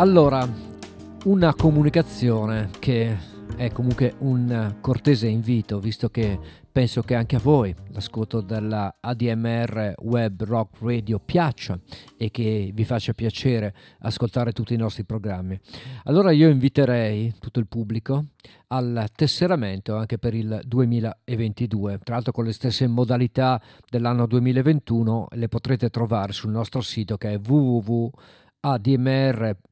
Allora, una comunicazione che è comunque un cortese invito, visto che penso che anche a voi l'ascolto della ADMR Web Rock Radio piaccia e che vi faccia piacere ascoltare tutti i nostri programmi. Allora io inviterei tutto il pubblico al tesseramento anche per il 2022, tra l'altro con le stesse modalità dell'anno 2021 le potrete trovare sul nostro sito che è www.admr lineetta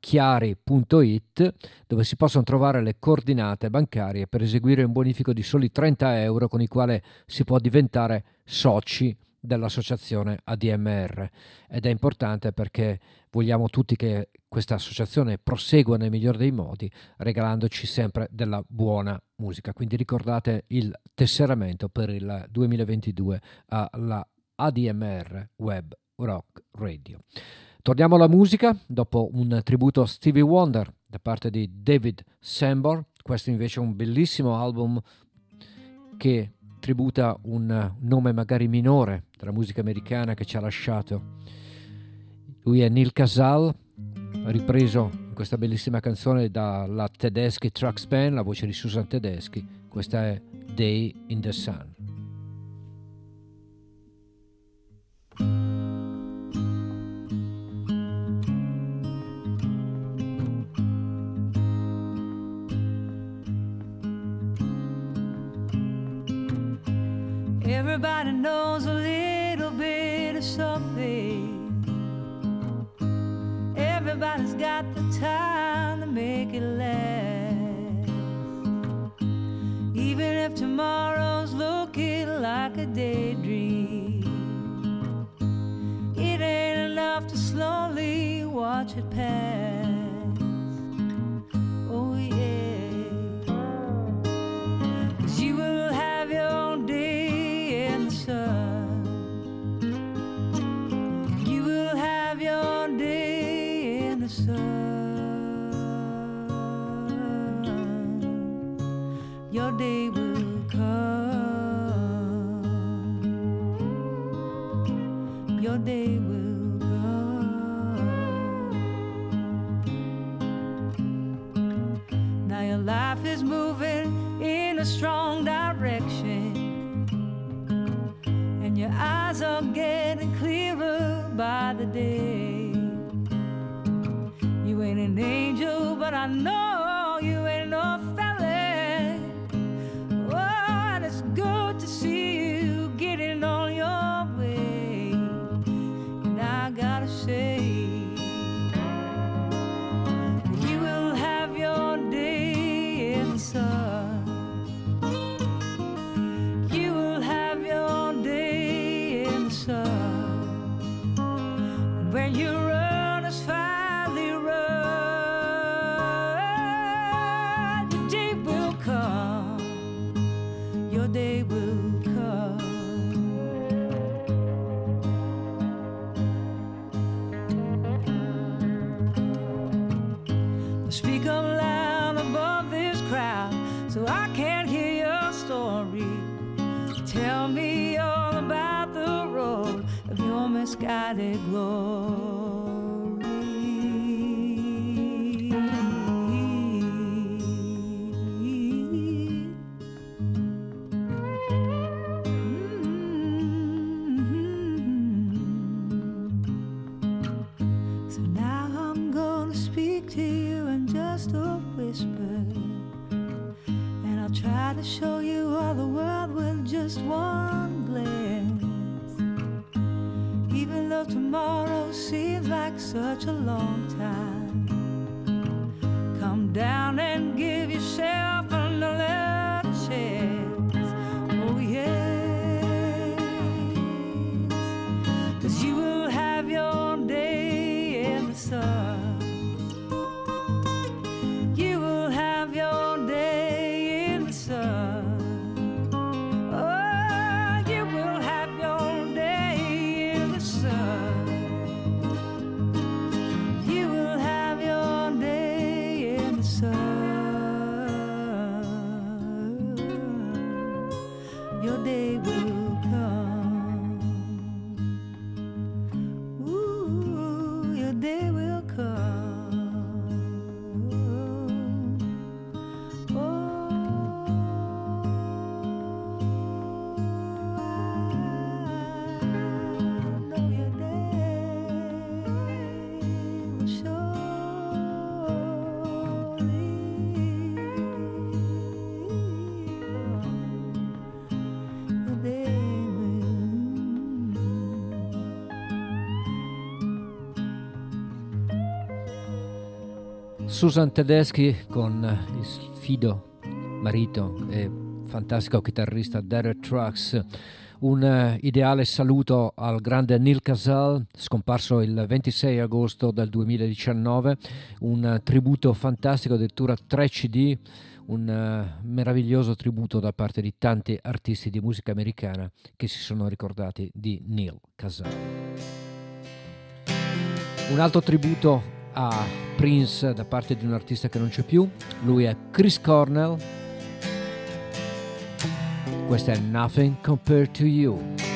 chiari.it dove si possono trovare le coordinate bancarie per eseguire un bonifico di soli 30 euro con i quali si può diventare soci dell'associazione ADMR ed è importante perché vogliamo tutti che questa associazione prosegua nel miglior dei modi regalandoci sempre della buona musica. Quindi ricordate il tesseramento per il 2022 alla ADMR Web Rock Radio Torniamo alla musica, dopo un tributo a Stevie Wonder da parte di David Sambor, questo invece è un bellissimo album che tributa un nome magari minore della musica americana che ci ha lasciato. Lui è Neil Casal, ripreso in questa bellissima canzone dalla Tedeschi Trucks Band, la voce di Susan Tedeschi, questa è Day in the Sun. Everybody knows a little bit of something. Everybody's got the time to make it last. Even if tomorrow's looking like a daydream, it ain't enough to slowly watch it pass. A strong direction, and your eyes are getting clearer by the day. You ain't an angel, but I know Susan Tedeschi con eh, il fido marito e fantastico chitarrista Derek Trucks. Un eh, ideale saluto al grande Neil Casal, scomparso il 26 agosto del 2019, un eh, tributo fantastico, addirittura 3 CD, un meraviglioso tributo da parte di tanti artisti di musica americana che si sono ricordati di Neil Casal. Un altro tributo a Prince da parte di un artista che non c'è più, lui è Chris Cornell, questa è Nothing Compared to You.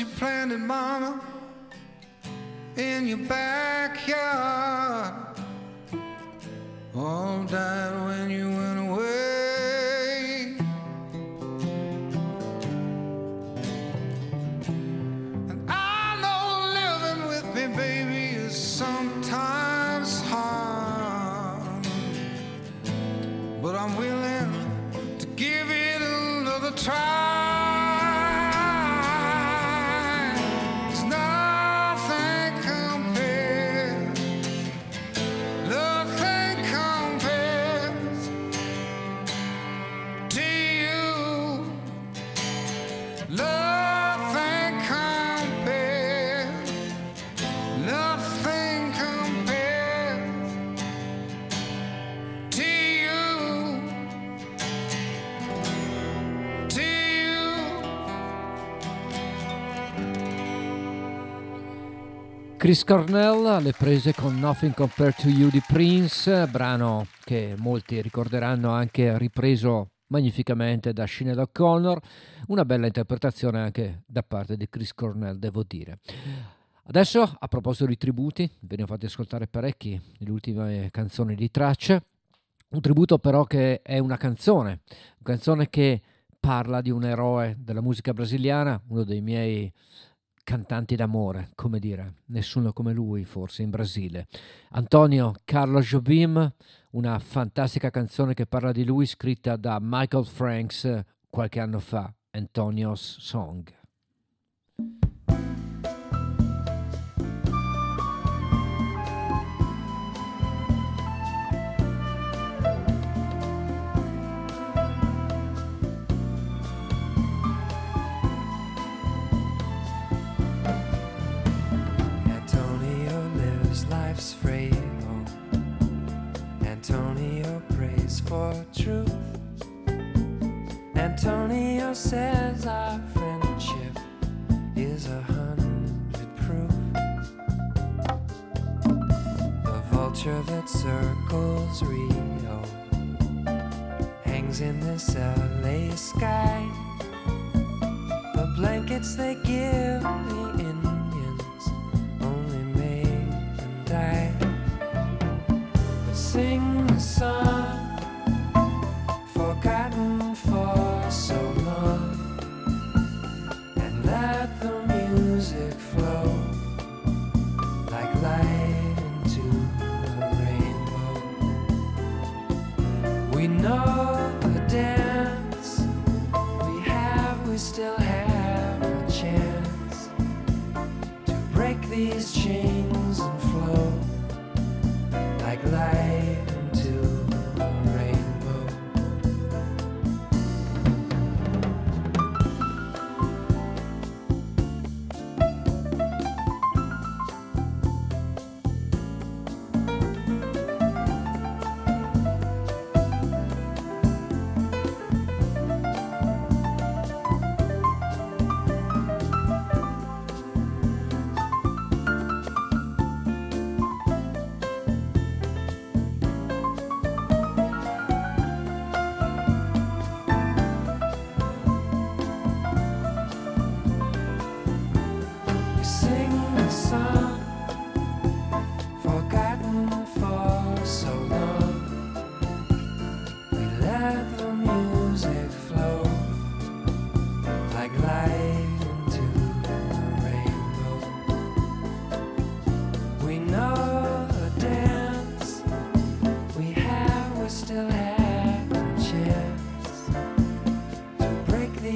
you planted, Mama, in your back. Chris Cornell alle prese con Nothing Compared to You di Prince, brano che molti ricorderanno anche ripreso magnificamente da Sinead O'Connor, una bella interpretazione anche da parte di Chris Cornell, devo dire. Adesso, a proposito di tributi, ve ne ho fatti ascoltare parecchi nelle ultime canzoni di tracce, un tributo però che è una canzone, una canzone che parla di un eroe della musica brasiliana, uno dei miei cantanti d'amore, come dire, nessuno come lui forse in Brasile. Antonio Carlos Jobim, una fantastica canzone che parla di lui scritta da Michael Franks qualche anno fa, Antonio's Song. Life's. Antonio prays for truth. Antonio says our friendship is a hundred proof. The vulture that circles Rio hangs in this LA sky. The blankets they give the Indians But sing the song forgotten for so long, and let the music flow like light into the rainbow. We know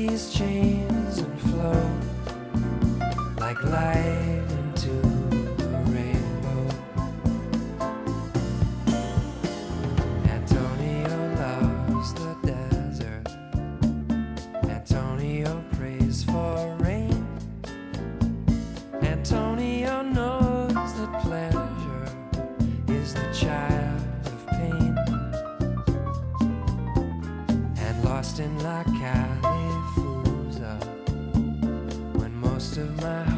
these chains and flow like light into the rainbow. Antonio loves the desert. Antonio prays for rain. Antonio knows that pleasure is the child of pain. And lost in La Califusa of my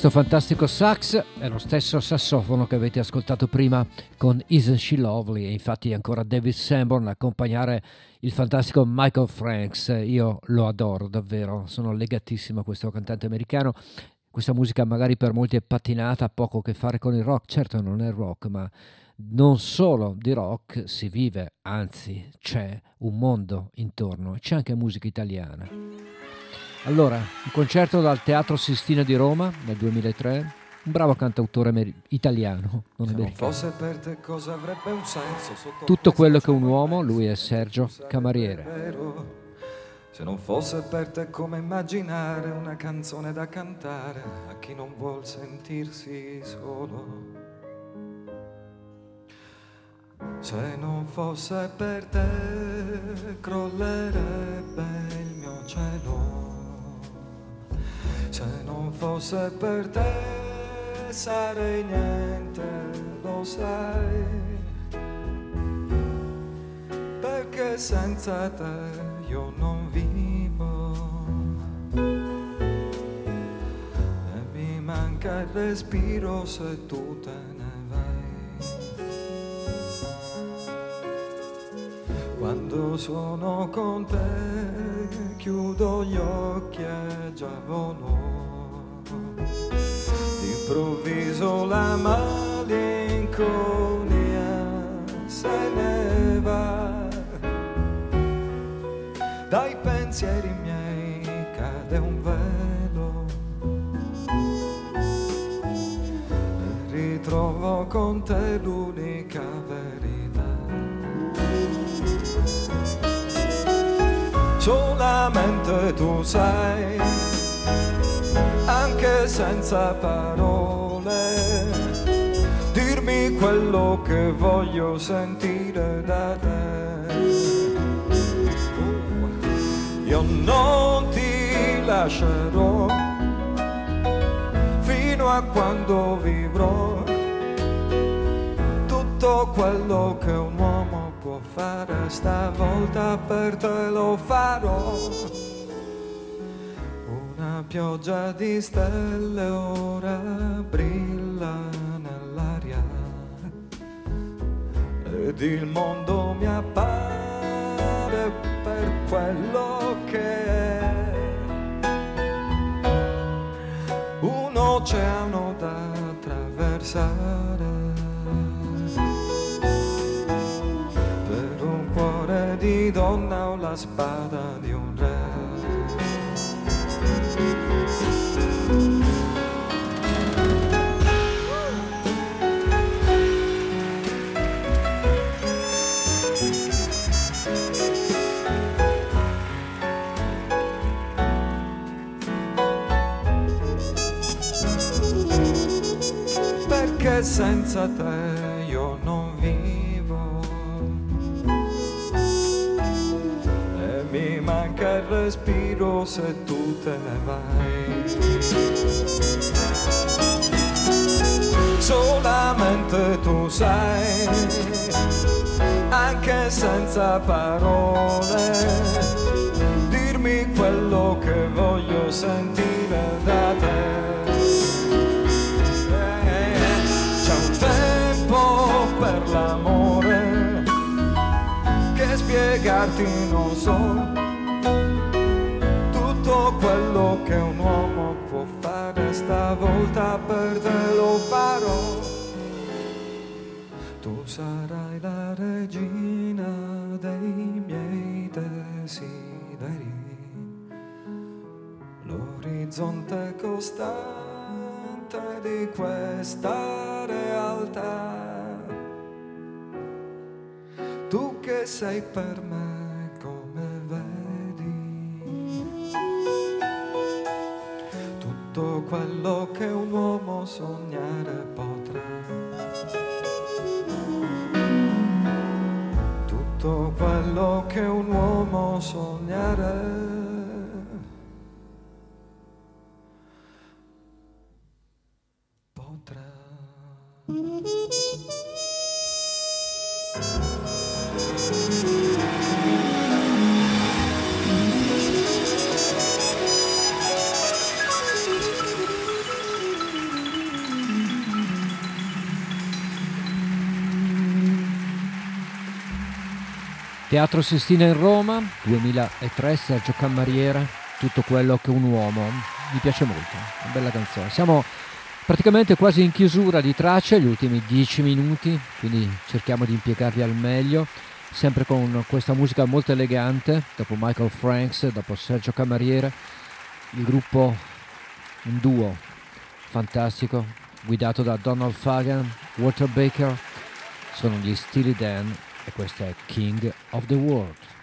Questo fantastico sax è lo stesso sassofono che avete ascoltato prima con Isn't She Lovely e infatti ancora David Sanborn a accompagnare il fantastico Michael Franks. Io lo adoro davvero, sono legatissimo a questo cantante americano. Questa musica magari per molti è patinata, ha poco a che fare con il rock, certo non è rock, ma non solo di rock si vive, anzi c'è un mondo intorno, c'è anche musica italiana. Allora, un concerto dal Teatro Sistina di Roma nel 2003, un bravo cantautore ameri- italiano, non americano. fosse per te cosa avrebbe un senso sotto Tutto quello che un uomo, lui è Sergio Camariere. Se non fosse per te come immaginare una canzone da cantare a chi non vuol sentirsi solo. Se non fosse per te crollerebbe il mio cielo. Se non fosse per te sarei niente, lo sai. Perché senza te io non vivo. E mi manca il respiro se tu te ne Quando sono con te chiudo gli occhi e già volo. D'improvviso la malinconia se ne va. Dai pensieri miei cade un velo. Ritrovo con te l'unica verità. Solamente tu sai, anche senza parole, dirmi quello che voglio sentire da te. Io non ti lascerò fino a quando vivrò tutto quello che un uomo fare stavolta per te lo farò. Una pioggia di stelle ora brilla nell'aria ed il mondo mi appare per quello che è. Un oceano da attraversare. La spada di un re. Senza te manca il respiro se tu te ne vai. Solamente tu sai, anche senza parole, dirmi quello che voglio sentire da te. C'è un tempo per l'amore che spiegarti non so. Quello che un uomo può fare stavolta per te lo farò. Tu sarai la regina dei miei desideri, l'orizzonte costante di questa realtà. Tu che sei per me quello che un uomo sognare potrà. Tutto quello che un uomo sognare Teatro Sistina in Roma, 2003, Sergio Cammariera, tutto quello che un uomo. Mi piace molto, una bella canzone. Siamo praticamente quasi in chiusura di tracce, gli ultimi dieci minuti, quindi cerchiamo di impiegarli al meglio, sempre con questa musica molto elegante, dopo Michael Franks, dopo Sergio Cammariera, il gruppo, un duo fantastico, guidato da Donald Fagan, Walter Baker, sono gli Steely Dan e questo è King of the World.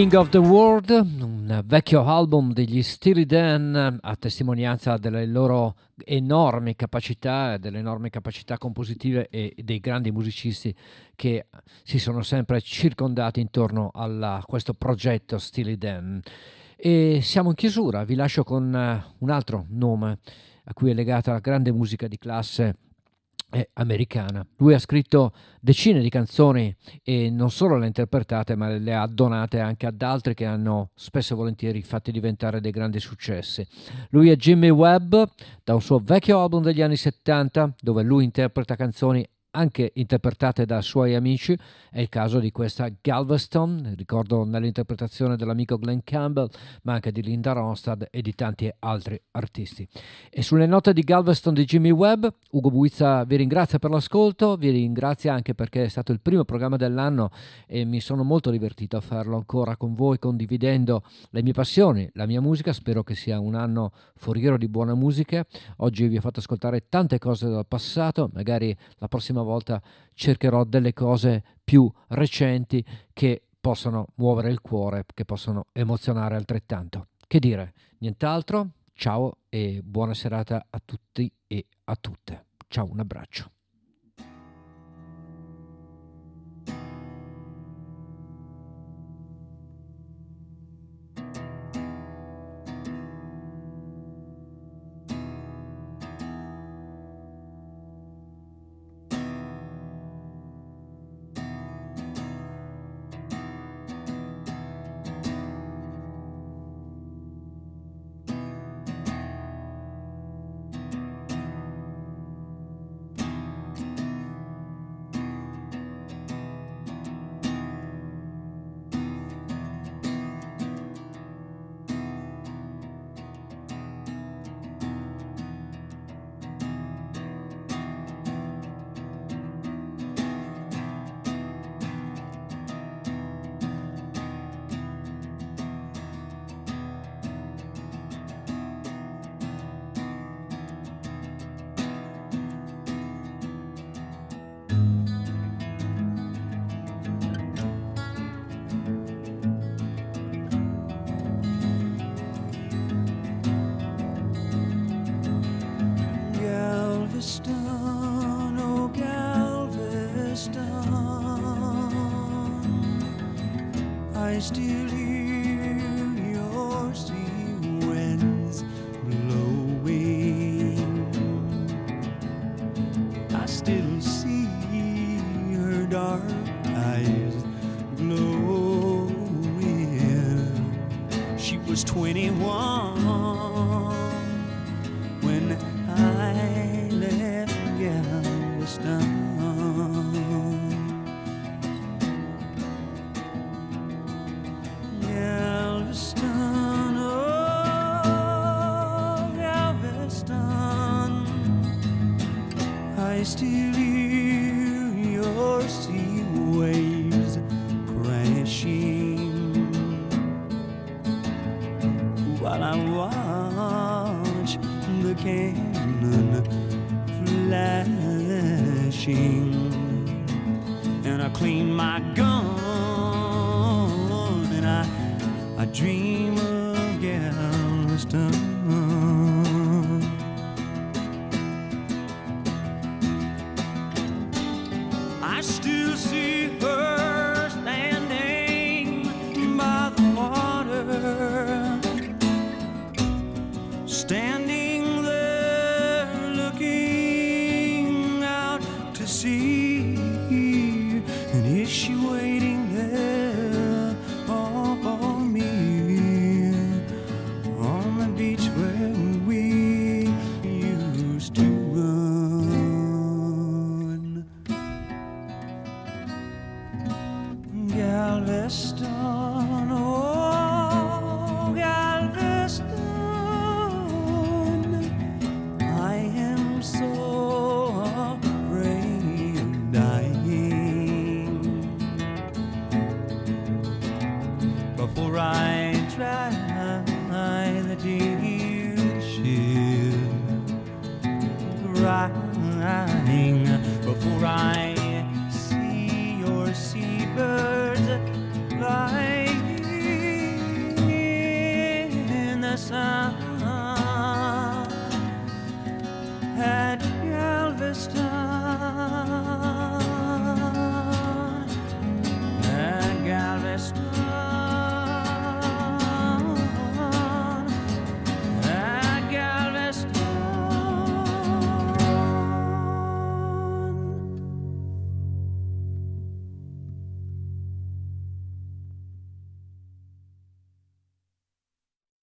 King of the World, un vecchio album degli Steely Dan a testimonianza delle loro enormi capacità, delle enormi capacità compositive e dei grandi musicisti che si sono sempre circondati intorno a questo progetto Steely Dan. E siamo in chiusura, vi lascio con eh, un altro nome a cui è legata la grande musica di classe americana. Lui ha scritto decine di canzoni e non solo le ha interpretate, ma le ha donate anche ad altri che hanno spesso e volentieri fatti diventare dei grandi successi. Lui è Jimmy Webb, da un suo vecchio album degli anni 70, dove lui interpreta canzoni anche interpretate da suoi amici, è il caso di questa Galveston, ricordo nell'interpretazione dell'amico Glenn Campbell, ma anche di Linda Ronstadt e di tanti altri artisti. E sulle note di Galveston di Jimmy Webb, Ugo Buizza vi ringrazia per l'ascolto, vi ringrazia anche perché è stato il primo programma dell'anno e mi sono molto divertito a farlo ancora con voi, condividendo le mie passioni, la mia musica, spero che sia un anno foriero di buona musica. Oggi vi ho fatto ascoltare tante cose dal passato, magari la prossima volta cercherò delle cose più recenti che possano muovere il cuore, che possono emozionare altrettanto. Che dire, nient'altro, ciao e buona serata a tutti e a tutte. Ciao, un abbraccio.